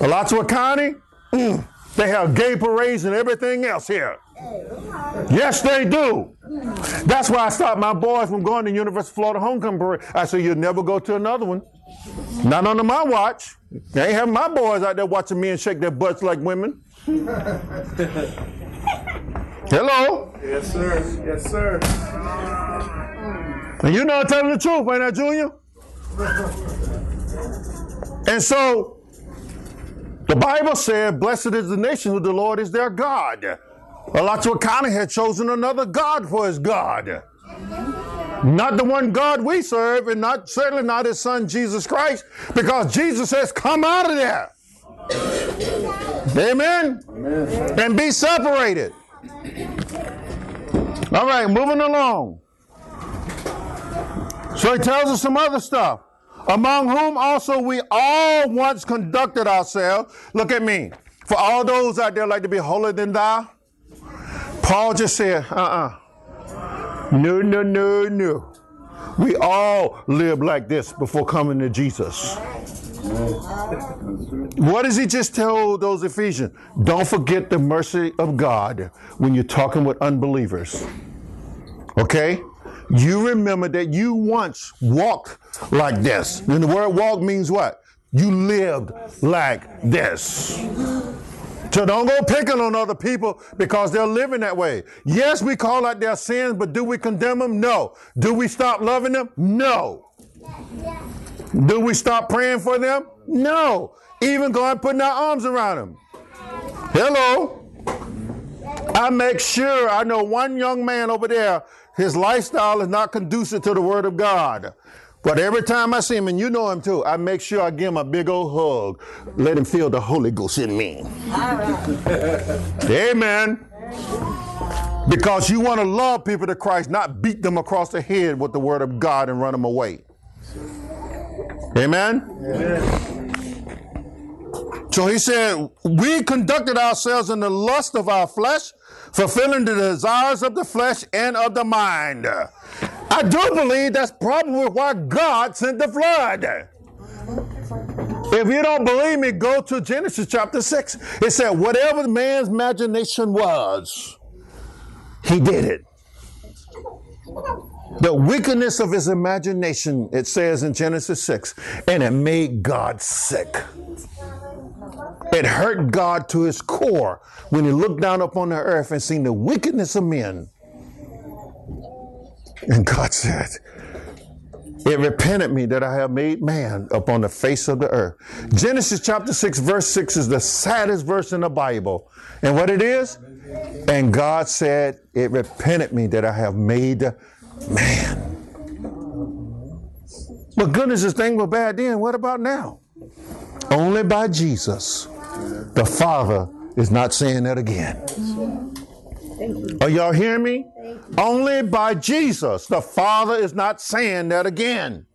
Alachua County, mm, they have gay parades and everything else here. Yes, they do. That's why I stopped my boys from going to University of Florida homecoming parade. I said, you'll never go to another one. Not under my watch. They ain't having my boys out there watching men shake their butts like women. *laughs* Hello. Yes, sir. Yes, sir. And you know I'm telling the truth, ain't that, Junior? *laughs* And so, the Bible said, Blessed is the nation who the Lord is their God. Alachua County had chosen another God for his God. Not the one God we serve, and not certainly not his son Jesus Christ, because Jesus says, Come out of there. Amen. Amen. And be separated. All right, moving along. So he tells us some other stuff. Among whom also we all once conducted ourselves. Look at me. For all those out there like to be holier than thou, Paul just said, uh uh No, no, no, no. We all lived like this before coming to Jesus. What does he just tell those Ephesians? Don't forget the mercy of God when you're talking with unbelievers. Okay? You remember that you once walked like this. And the word walk means what? You lived like this. So don't go picking on other people because they're living that way. Yes, we call out their sins, but do we condemn them? No. Do we stop loving them? No. Do we stop praying for them? No. Even going putting our arms around them. Hello. I make sure I know one young man over there, his lifestyle is not conducive to the word of God. But every time I see him, and you know him too, I make sure I give him a big old hug. Let him feel the Holy Ghost in me. Amen. Because you want to love people to Christ, not beat them across the head with the word of God and run them away. Amen. So he said, We conducted ourselves in the lust of our flesh, fulfilling the desires of the flesh and of the mind. I do believe that's probably why God sent the flood. If you don't believe me, go to Genesis chapter 6. It said, Whatever man's imagination was, he did it. The wickedness of his imagination, it says in Genesis 6, and it made God sick. It hurt God to his core when he looked down upon the earth and seen the wickedness of men. And God said, It repented me that I have made man upon the face of the earth. Genesis chapter 6, verse 6 is the saddest verse in the Bible. And what it is? And God said, It repented me that I have made man. But goodness, this thing was bad then. What about now? Only by Jesus. The Father is not saying that again. Are y'all hearing me? Only by Jesus. The Father is not saying that again.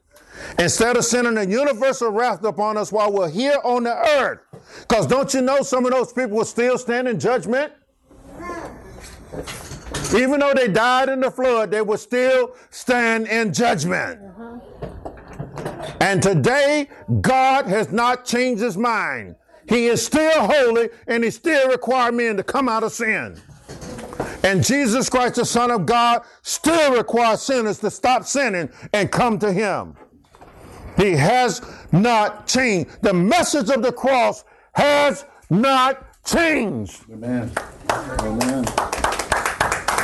Instead of sending a universal wrath upon us while we're here on the earth. Because don't you know some of those people will still stand in judgment? Even though they died in the flood, they will still stand in judgment. And today, God has not changed his mind. He is still holy and he still requires men to come out of sin. And Jesus Christ, the Son of God, still requires sinners to stop sinning and come to him. He has not changed. The message of the cross has not changed. Amen. Amen.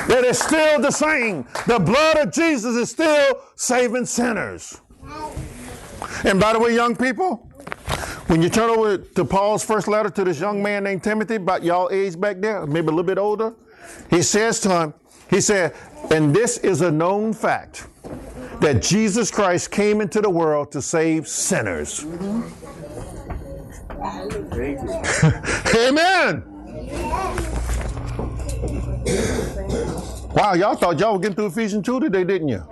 It is still the same. The blood of Jesus is still saving sinners. And by the way, young people, when you turn over to Paul's first letter to this young man named Timothy, about y'all age back there, maybe a little bit older, he says to him, he said, and this is a known fact that Jesus Christ came into the world to save sinners. *laughs* Amen. Wow, y'all thought y'all were getting through Ephesians 2 today, didn't you?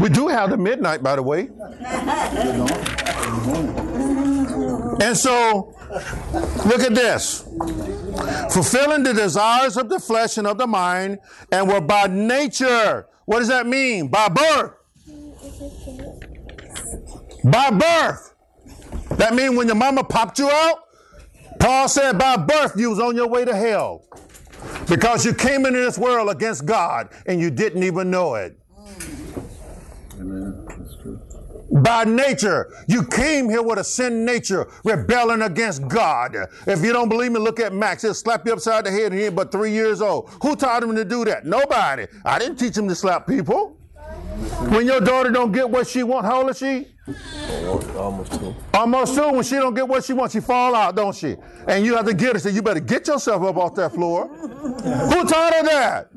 We do have the midnight, by the way. And so, look at this. Fulfilling the desires of the flesh and of the mind, and were by nature. What does that mean? By birth. By birth. That means when your mama popped you out, Paul said by birth you was on your way to hell. Because you came into this world against God and you didn't even know it. Amen. That's true. By nature, you came here with a sin nature, rebelling against God. If you don't believe me, look at Max. He'll slap you upside the head and he ain't but three years old. Who taught him to do that? Nobody. I didn't teach him to slap people. When your daughter don't get what she want, how old is she? Almost two. Almost two. When she don't get what she wants, she fall out, don't she? And you have to get her. Say, you better get yourself up off that floor. Who taught her that?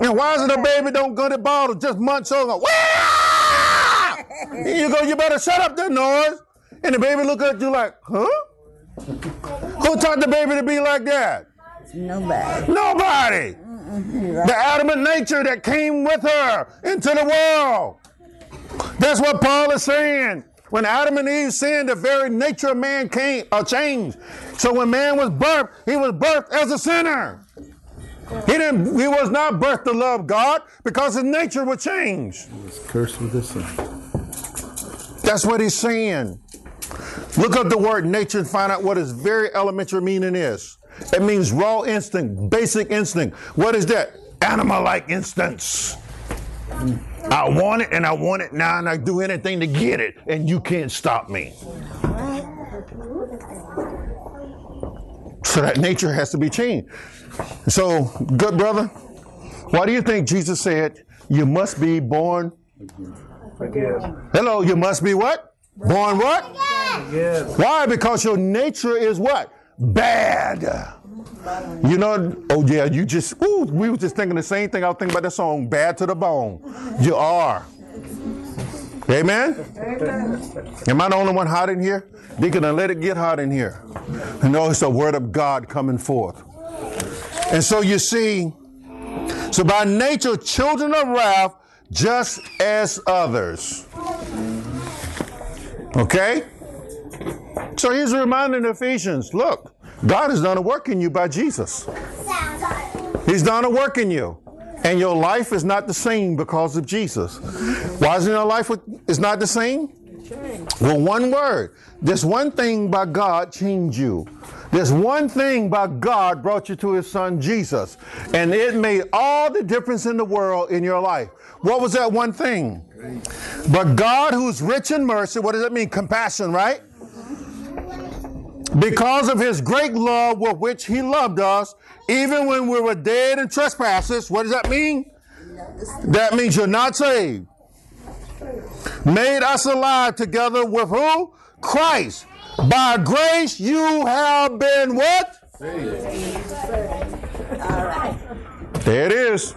And why is it a baby don't go to bottle just munch on? Go! You go, you better shut up that noise. And the baby look at you like, huh? Who taught the baby to be like that? Nobody. Nobody. The Adamic nature that came with her into the world. That's what Paul is saying. When Adam and Eve sinned, the very nature of man came uh, changed. So when man was birthed, he was birthed as a sinner. He didn't. He was not birthed to love God because his nature would change. He was cursed with this sin. That's what he's saying. Look up the word nature and find out what its very elementary meaning is. It means raw instinct, basic instinct. What is that? Animal like instincts. I want it and I want it now and I do anything to get it and you can't stop me. So that nature has to be changed. So, good brother, why do you think Jesus said you must be born? Again. Hello, you must be what? Born what? Again. Why? Because your nature is what? Bad. You know, oh yeah, you just, ooh, we was just thinking the same thing. I was thinking about that song, Bad to the Bone. You are. Amen? Am I the only one hot in here? Deacon, let it get hot in here. Know, it's the word of God coming forth. And so you see, so by nature, children of wrath, just as others. Okay? So he's reminding Ephesians look, God has done a work in you by Jesus. He's done a work in you. And your life is not the same because of Jesus. Why is your life is not the same? Well, one word. This one thing by God changed you. This one thing by God brought you to his son Jesus. And it made all the difference in the world in your life. What was that one thing? But God, who's rich in mercy, what does that mean? Compassion, right? Because of his great love with which he loved us, even when we were dead in trespasses, what does that mean? That means you're not saved. Made us alive together with who? Christ. By grace you have been what? There it is.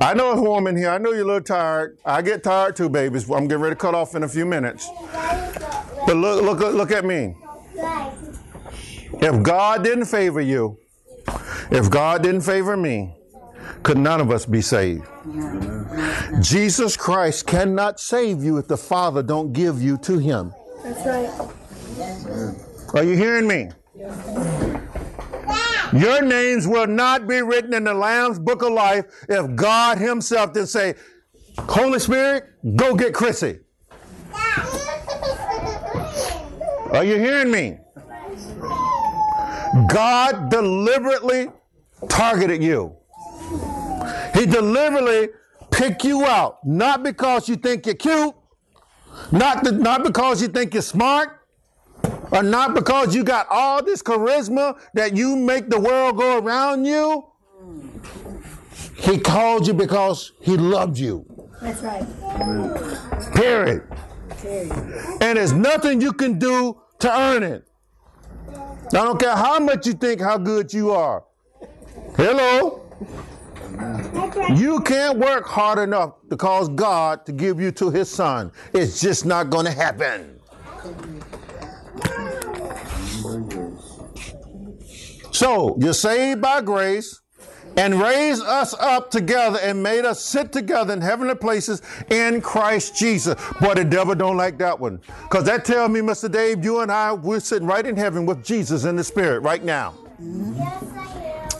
I know it's warm in here. I know you're a little tired. I get tired too, babies. I'm getting ready to cut off in a few minutes. But look, look, look at me. If God didn't favor you, if God didn't favor me, could none of us be saved. Jesus Christ cannot save you if the Father don't give you to him. That's right. Are you hearing me? Your names will not be written in the Lamb's book of life if God Himself didn't say, Holy Spirit, go get Chrissy. Are you hearing me? God deliberately targeted you. He deliberately picked you out, not because you think you're cute, not, the, not because you think you're smart, or not because you got all this charisma that you make the world go around you. He called you because he loved you. That's right. Period. And there's nothing you can do to earn it. I don't care how much you think how good you are. Hello? Right. You can't work hard enough to cause God to give you to his son. It's just not going to happen. So you're saved by grace. and raised us up together and made us sit together in heavenly places in Christ Jesus. Boy, the devil don't like that one. Because that tells me, Mr. Dave, you and I, we're sitting right in heaven with Jesus in the spirit right now.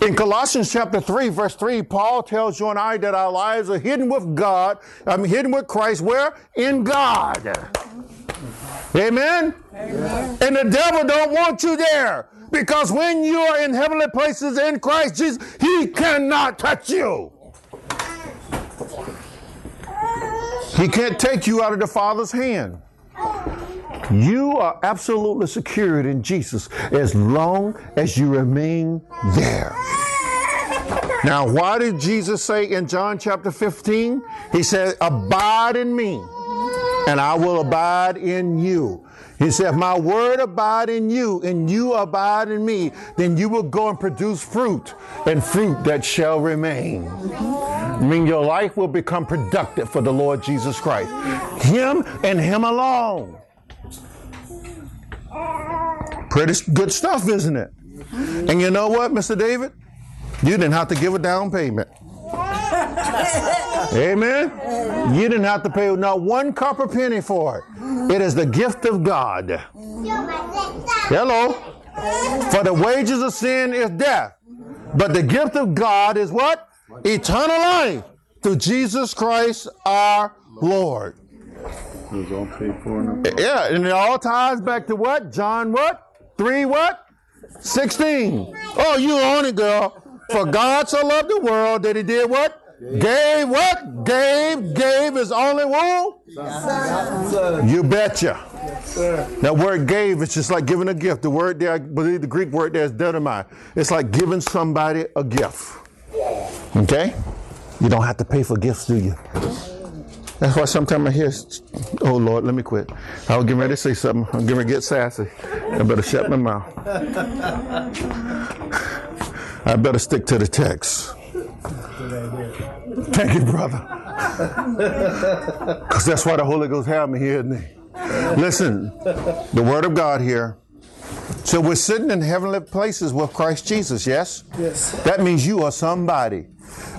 In Colossians chapter 3, verse 3, Paul tells you and I that our lives are hidden with God, I mean hidden with Christ, where? In God. Amen? Amen? And the devil don't want you there. Because when you are in heavenly places in Christ Jesus, he cannot touch you. He can't take you out of the Father's hand. You are absolutely secured in Jesus as long as you remain there. Now, why did Jesus say in John chapter 15? He said, Abide in me, and I will abide in you. He said, If my word abide in you, and you abide in me, then you will go and produce fruit, and fruit that shall remain. I mean, your life will become productive for the Lord Jesus Christ. Him and Him alone. Pretty good stuff, isn't it? And you know what, Mr. David? You didn't have to give a down payment. *laughs* Amen. You didn't have to pay not one copper penny for it. It is the gift of God. Hello. For the wages of sin is death. But the gift of God is what? Eternal life through Jesus Christ our Lord. It was all paid for. Yeah, and it all ties back to what? John what? 3 what? 16. Oh, you own it, girl. For God so loved the world that he did what? Gave what? Gave, gave his only one? You betcha. That word gave is just like giving a gift. The word there, I believe the Greek word there is didomi. It's like giving somebody a gift. Okay? You don't have to pay for gifts, do you? That's why sometimes I hear, oh Lord, let me quit. I was getting ready to say something. I'm getting ready to get sassy. I better shut my mouth. *laughs* I better stick to the text. Thank you, brother. *laughs* Because that's why the Holy Ghost had me here, isn't he? Listen, the Word of God here. So we're sitting in heavenly places with Christ Jesus, yes? Yes. That means you are somebody.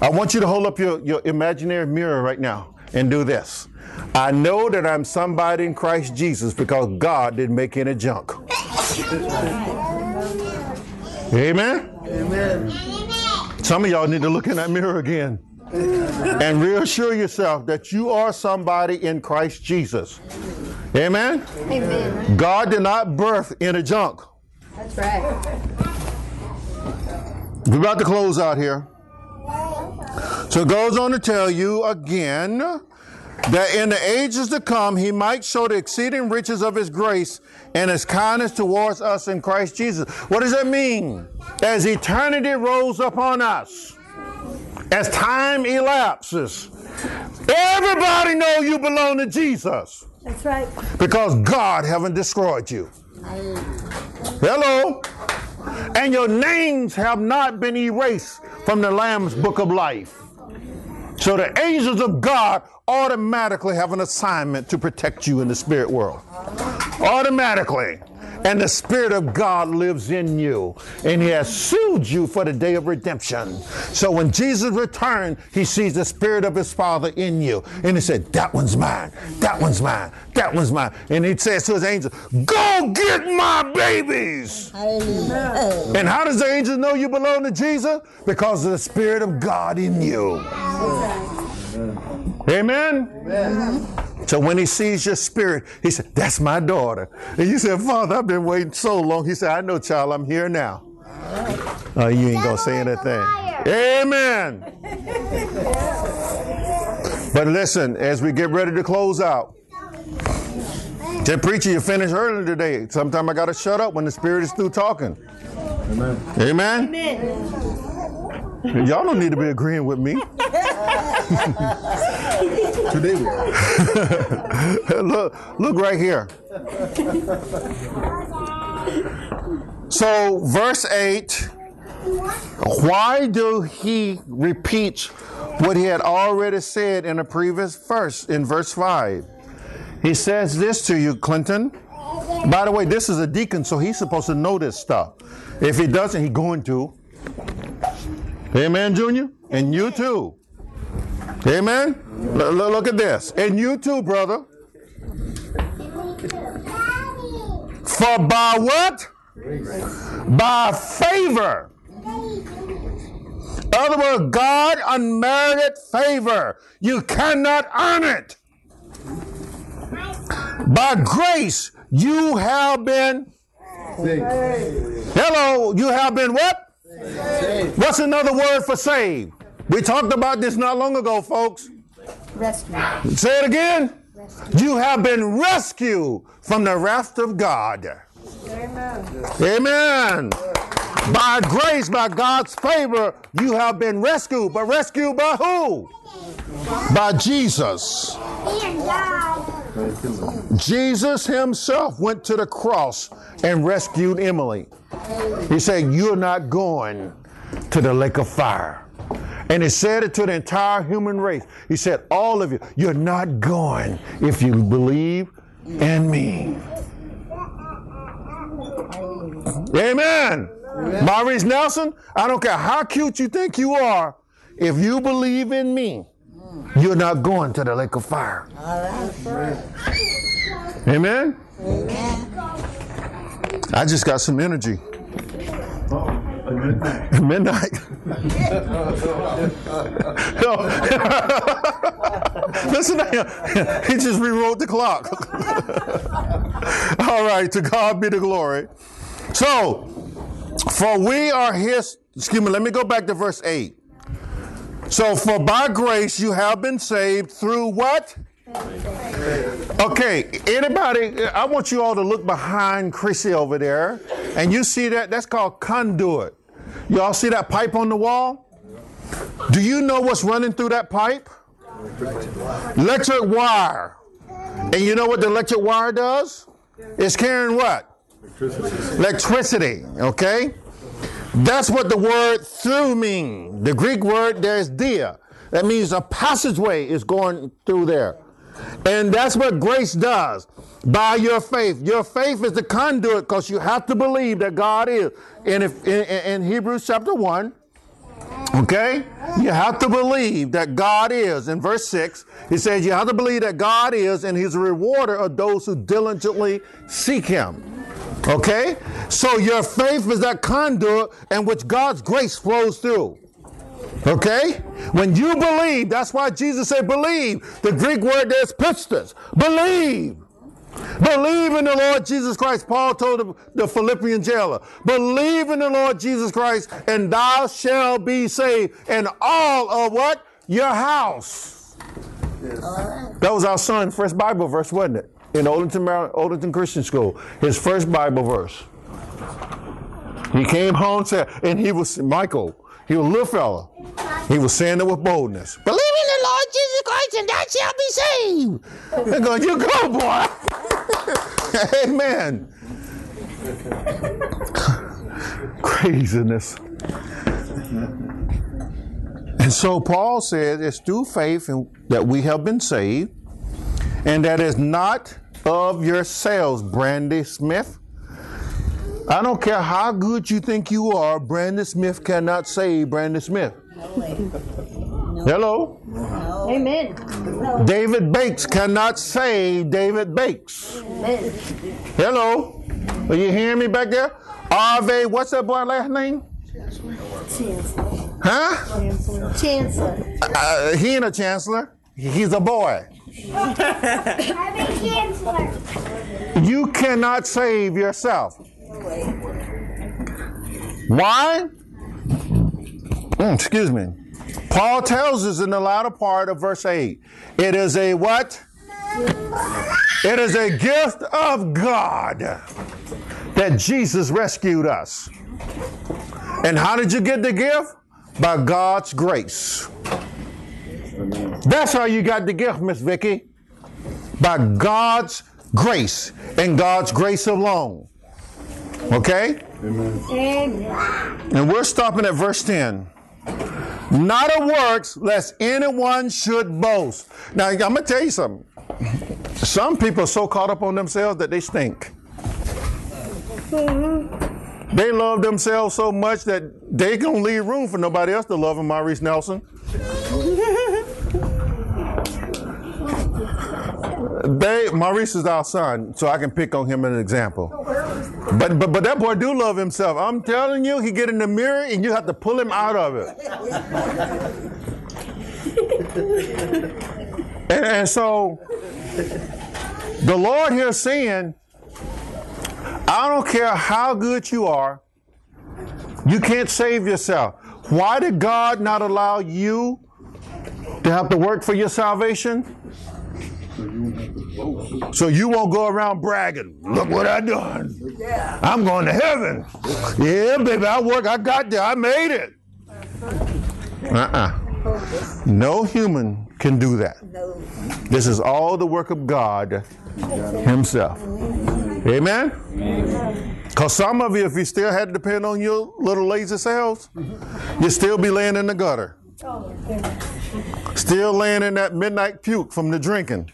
I want you to hold up your, your imaginary mirror right now and do this. I know that I'm somebody in Christ Jesus because God didn't make any junk. *laughs* Amen? Amen. Some of y'all need to look in that mirror again and reassure yourself that you are somebody in Christ Jesus. Amen? Amen. God did not birth in a junk. That's right. We're about to close out here. So it goes on to tell you again that in the ages to come he might show the exceeding riches of his grace and his kindness towards us in Christ Jesus. What does that mean? As eternity rolls upon us, as time elapses, everybody know you belong to Jesus That's right. because God haven't destroyed you. Hello. And your names have not been erased from the Lamb's book of life. So the angels of God automatically have an assignment to protect you in the spirit world. Automatically. And the Spirit of God lives in you. And He has sealed you for the day of redemption. So when Jesus returned, He sees the Spirit of His Father in you. And He said, That one's mine. That one's mine. That one's mine. And He says to His angels, Go get my babies. Hallelujah. And how does the angel know you belong to Jesus? Because of the Spirit of God in you. Amen. Amen? So when he sees your spirit, he said, That's my daughter. And you said, Father, I've been waiting so long. He said, I know, child, I'm here now. Oh, you ain't going to say anything. Amen. But listen, as we get ready to close out, Say, preacher, you finished early today. Sometimes I got to shut up when the Spirit is through talking. Amen. Amen? Y'all don't need to be agreeing with me. *laughs* *laughs* Today we are. *laughs* look, look right here. So, verse 8, why do he repeat what he had already said in a previous verse, in verse 5? He says this to you, Clinton. By the way, this is a deacon, so he's supposed to know this stuff. If he doesn't, he's going to. Amen, Junior? And you too. Amen? L- look at this. And you too, brother. For by what? By favor. In other words, God unmerited favor. You cannot earn it. By grace, you have been. Saved. Hello, you have been what? Saved. What's another word for saved? We talked about this not long ago, folks. Rescue. Say it again. You have been rescued from the wrath of God. Amen. By grace, by God's favor, you have been rescued. But rescued by who? By Jesus. Jesus himself went to the cross and rescued Emily. He said, You're not going to the lake of fire. And he said it to the entire human race. He said, All of you, you're not going if you believe in me. Amen. Maurice Nelson, I don't care how cute you think you are, if you believe in me, you're not going to the lake of fire. Amen. I just got some energy. Midnight. *laughs* *laughs* No. *laughs* Listen to him. He just rewrote the clock. All right, to God be the glory. So, for we are his, excuse me, let me go back to verse 8. So, for by grace you have been saved through what? Okay, anybody, I want you all to look behind Chrissy over there, and you see that? That's called conduit. Y'all see that pipe on the wall? Do you know what's running through that pipe? Electric wire. And you know what the electric wire does? It's carrying what? Electricity, Electricity. okay? That's what the word through means. The Greek word there is dia. That means a passageway is going through there. And that's what grace does by your faith. Your faith is the conduit because you have to believe that God is. And if in, in Hebrews chapter 1, Okay? You have to believe that God is. In verse 6, he says, You have to believe that God is, and He's a rewarder of those who diligently seek Him. Okay? So your faith is that conduit in which God's grace flows through. Okay? When you believe, that's why Jesus said, Believe. The Greek word there's pistis. Believe. Believe in the Lord Jesus Christ. Paul told the, the Philippian jailer, believe in the Lord Jesus Christ and thou shalt be saved and all of what? Your house. That was our son's first Bible verse, wasn't it? In Odenton, Maryland, Odenton Christian School. His first Bible verse. He came home said, and he was, Michael, he was a little fella. He was saying it with boldness. Believe in the Lord Jesus Christ and thou shalt be saved. They're going, you go, boy. *laughs* Amen. *laughs* Craziness. And so Paul said it's through faith in- that we have been saved, and that is not of yourselves, Brandy Smith. I don't care how good you think you are, Brandon Smith cannot save Brandon Smith. Hello? Amen. David Bakes cannot save David Bakes. Amen. Hello? Are you hearing me back there? Ave, what's that boy last name? Chancellor. Huh? Chancellor. Uh, he ain't a chancellor. He's a boy. *laughs* I'm a chancellor. You cannot save yourself. Why? Mm, excuse me. Paul tells us in the latter part of verse 8 it is a what? It is a gift of God that Jesus rescued us. And how did you get the gift? By God's grace. That's how you got the gift, Miss Vicky. By God's grace and God's grace alone. Okay? Amen. And we're stopping at verse 10. Not of works, lest anyone should boast. Now, I'm going to tell you something. Some people are so caught up on themselves that they stink. Mm-hmm. They love themselves so much that they can leave room for nobody else to love them, Maurice Nelson. They Maurice is our son, so I can pick on him as an example. But but but that boy do love himself. I'm telling you, he get in the mirror and you have to pull him out of it. *laughs* and, and so the Lord here saying, I don't care how good you are, you can't save yourself. Why did God not allow you to have to work for your salvation? So you won't go around bragging. Look what I done. I'm going to heaven. Yeah, baby, I work. I got there. I made it. Uh-uh. No human can do that. This is all the work of God Himself. Amen? Because some of you, if you still had to depend on your little lazy selves, you'd still be laying in the gutter. Oh, still laying in that midnight puke from the drinking.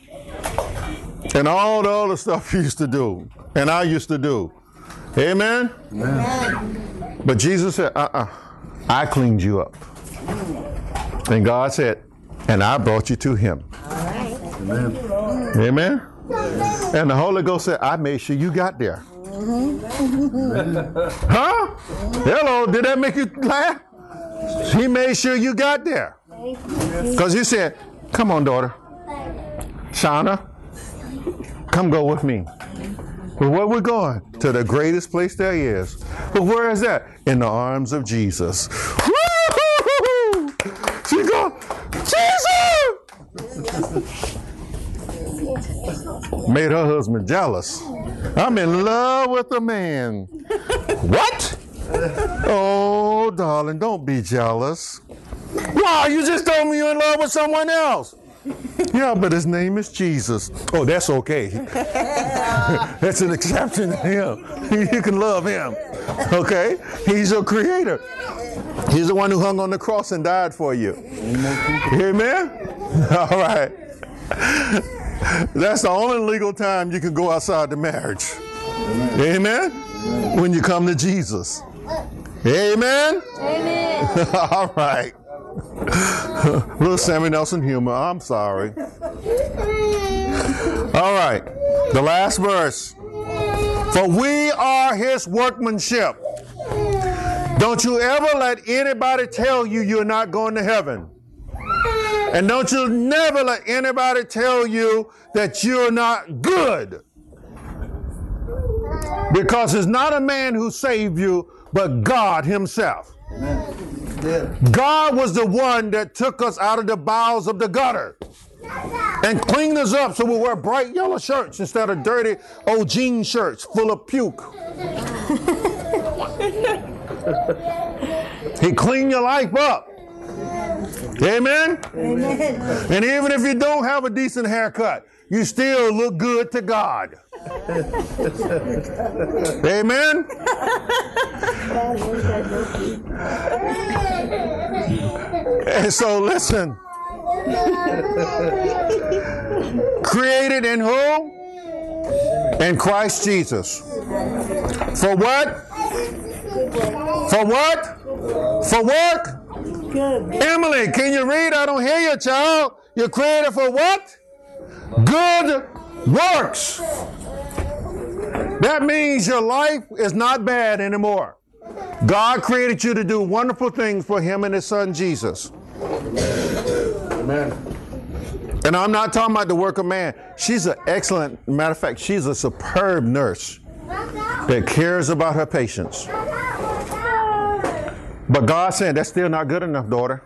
And all the other stuff you used to do. And I used to do. Amen? But Jesus said, uh uh I cleaned you up. And God said, and I brought you to Him. Amen? And the Holy Ghost said, I made sure you got there. huh? Hello, did that make you laugh? He made sure you got there. Because he said, Come on, daughter. Shauna, come go with me. Well, where we going? To the greatest place there is. But where is that? In the arms of Jesus. She go, Jesus! Made her husband jealous. I'm in love with a man. what? Oh, darling, don't be jealous. Why? you just told me you're in love with someone else. Yeah, but his name is Jesus. Oh, that's okay. *laughs* that's an exception to him. *laughs* You can love him. Okay? He's your creator. He's the one who hung on the cross and died for you. Amen? *laughs* All right. That's the only legal time you can go outside the marriage. Amen? When you come to Jesus. Amen? Amen. All right. *laughs* Little Sammy Nelson humor. I'm sorry. All right. The last verse. For we are his workmanship. Don't you ever let anybody tell you you're not going to heaven. And don't you never let anybody tell you that you're not good. Because it's not a man who saved you, but God Himself. God was the one that took us out of the bowels of the gutter and cleaned us up so we wear bright yellow shirts instead of dirty old jean shirts full of puke. *laughs* he cleaned your life up. Amen? Amen. And even if you don't have a decent haircut, you still look good to God. Amen? And so listen. Created in who? In Christ Jesus. For what? For what? For what? Good. Emily, can you read? I don't hear you, child. You're created for what? Good works. That means your life is not bad anymore. God created you to do wonderful things for Him and His Son Jesus. Amen. And I'm not talking about the work of man. She's an excellent, matter of fact, she's a superb nurse that cares about her patients. But God said, that's still not good enough, daughter.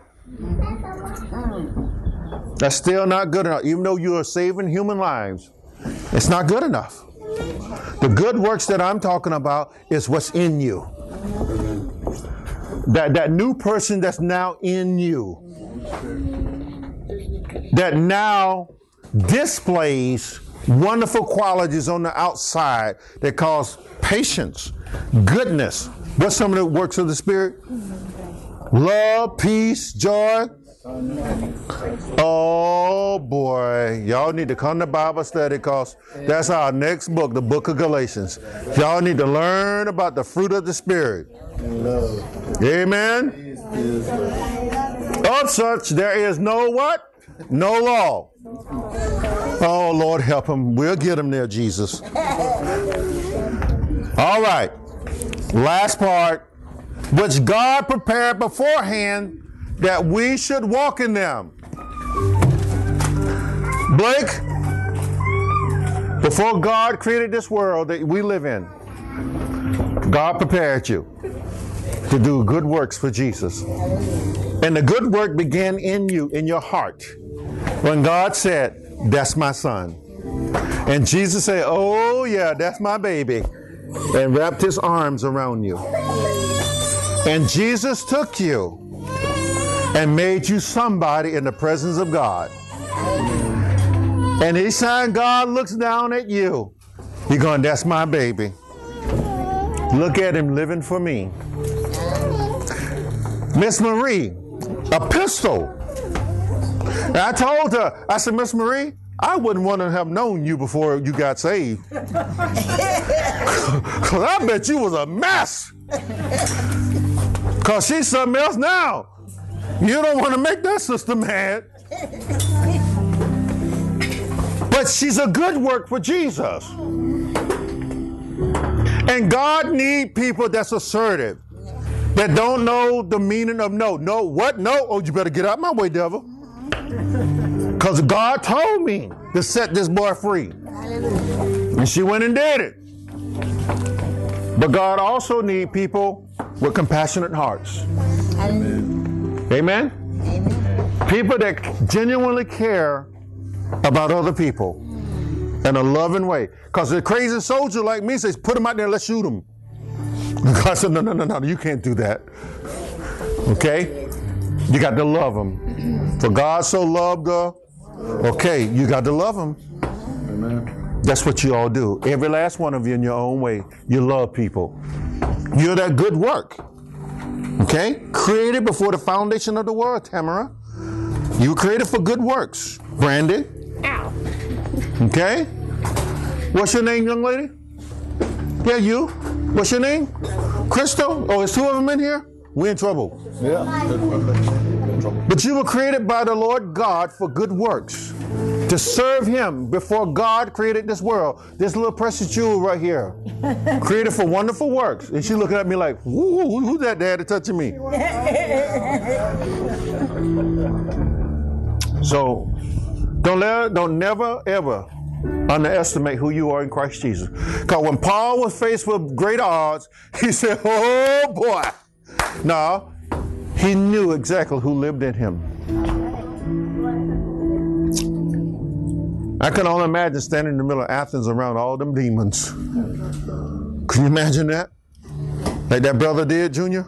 That's still not good enough. Even though you are saving human lives, it's not good enough. The good works that I'm talking about is what's in you. That, that new person that's now in you. That now displays wonderful qualities on the outside that cause patience, goodness. What's some of the works of the Spirit? Love, peace, joy, Oh boy, y'all need to come to Bible study because that's our next book, the book of Galatians. Y'all need to learn about the fruit of the Spirit. Amen. Of such there is no what? No law. Oh Lord, help him. We'll get him there, Jesus. All right. Last part, which God prepared beforehand that we should walk in them. Blake, before God created this world that we live in, God prepared you to do good works for Jesus. And the good work began in you, in your heart, when God said, That's my son. And Jesus said, Oh, yeah, that's my baby. And wrapped his arms around you. And Jesus took you and made you somebody in the presence of God. And each time God looks down at you, you're going, That's my baby. Look at him living for me. Miss Marie, a pistol. And I told her, I said, Miss Marie, I wouldn't want to have known you before you got saved. *laughs* Because I bet you was a mess. Because she's something else now. You don't want to make that sister mad. But she's a good work for Jesus. And God need people that's assertive, that don't know the meaning of no. No, what? No? Oh, you better get out my way, devil. Because God told me to set this boy free. And she went and did it. But God also need people with compassionate hearts. Amen. Amen. People that genuinely care about other people in a loving way. Because a crazy soldier like me says, put him out there, let's shoot him. *laughs* God said, no, no, no, no, you can't do that. Okay? You got to love them. For God so loved her, okay, you got to love them. Amen. That's what you all do. Every last one of you in your own way. You love people. You're that good work. Okay? Created before the foundation of the world, Tamara. You were created for good works. Brandy. Ow. Okay? What's your name, young lady? Yeah, you. What's your name? Crystal? Oh, is two of them in here? We're in trouble. Yeah. But you were created by the Lord God for good works, to serve Him before God created this world. This little precious jewel right here, *laughs* created for wonderful works. And she looking at me like, Woo, who's that daddy touching me? *laughs* so don't let, don't never ever underestimate who you are in Christ Jesus. Because when Paul was faced with great odds, *laughs* he said, Oh boy. No, he knew exactly who lived in him. I can only imagine standing in the middle of Athens around all them demons. Can you imagine that? Like that brother did, Junior?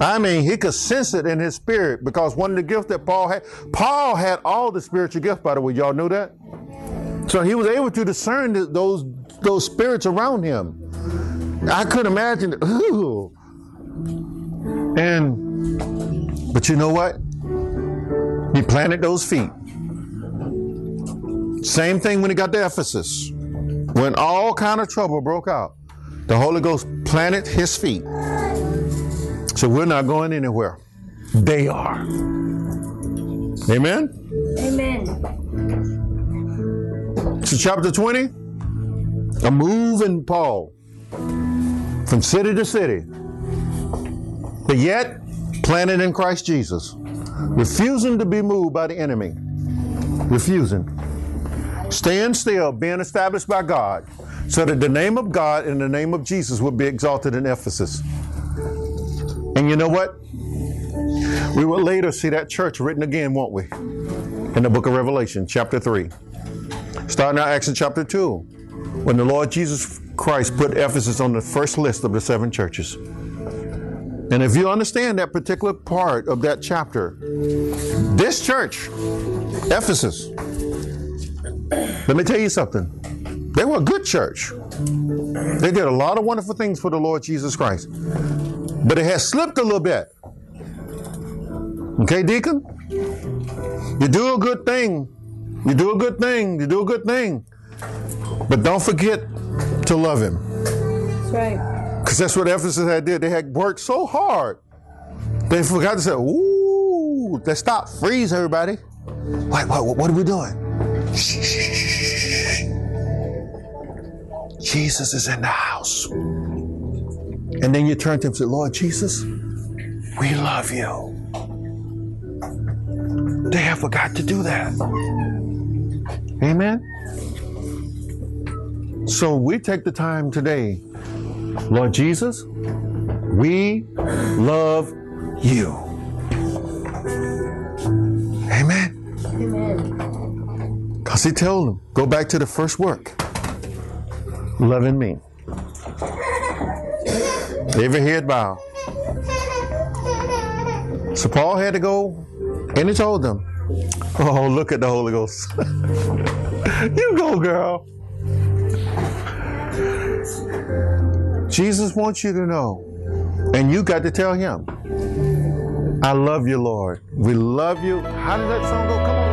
I mean, he could sense it in his spirit because one of the gifts that Paul had, Paul had all the spiritual gifts, by the way. Y'all knew that? So he was able to discern th- those, those spirits around him. I couldn't imagine. Ooh. And, but you know what? He planted those feet. Same thing when he got to Ephesus. When all kind of trouble broke out, the Holy Ghost planted his feet. So we're not going anywhere. They are. Amen? Amen. So chapter 20, a move in Paul from city to city, but yet planted in Christ Jesus, refusing to be moved by the enemy, refusing, staying still, being established by God, so that the name of God and the name of Jesus would be exalted in Ephesus. And you know what? We will later see that church written again, won't we? In the book of Revelation, chapter 3. Starting out Acts in chapter 2, when the Lord Jesus Christ put Ephesus on the first list of the seven churches. And if you understand that particular part of that chapter, this church, Ephesus, let me tell you something. They were a good church. They did a lot of wonderful things for the Lord Jesus Christ. But it has slipped a little bit. Okay, deacon? You do a good thing. You do a good thing. You do a good thing. But don't forget to love him. That's right. Because that's what Ephesus had did. They had worked so hard. They forgot to say, ooh, let's stop. Freeze, everybody. Wait, what, what are we doing? Jesus is in the house. And then you turn to him and say, Lord Jesus, we love you. They have forgot to do that. Amen. So we take the time today Lord Jesus, we love you. Amen. Amen. He told them, go back to the first work loving me. Every head bow. So Paul had to go and he told them, Oh, look at the Holy Ghost. *laughs* you go, girl. Jesus wants you to know, and you got to tell him, I love you, Lord. We love you. How does that song go? Come on.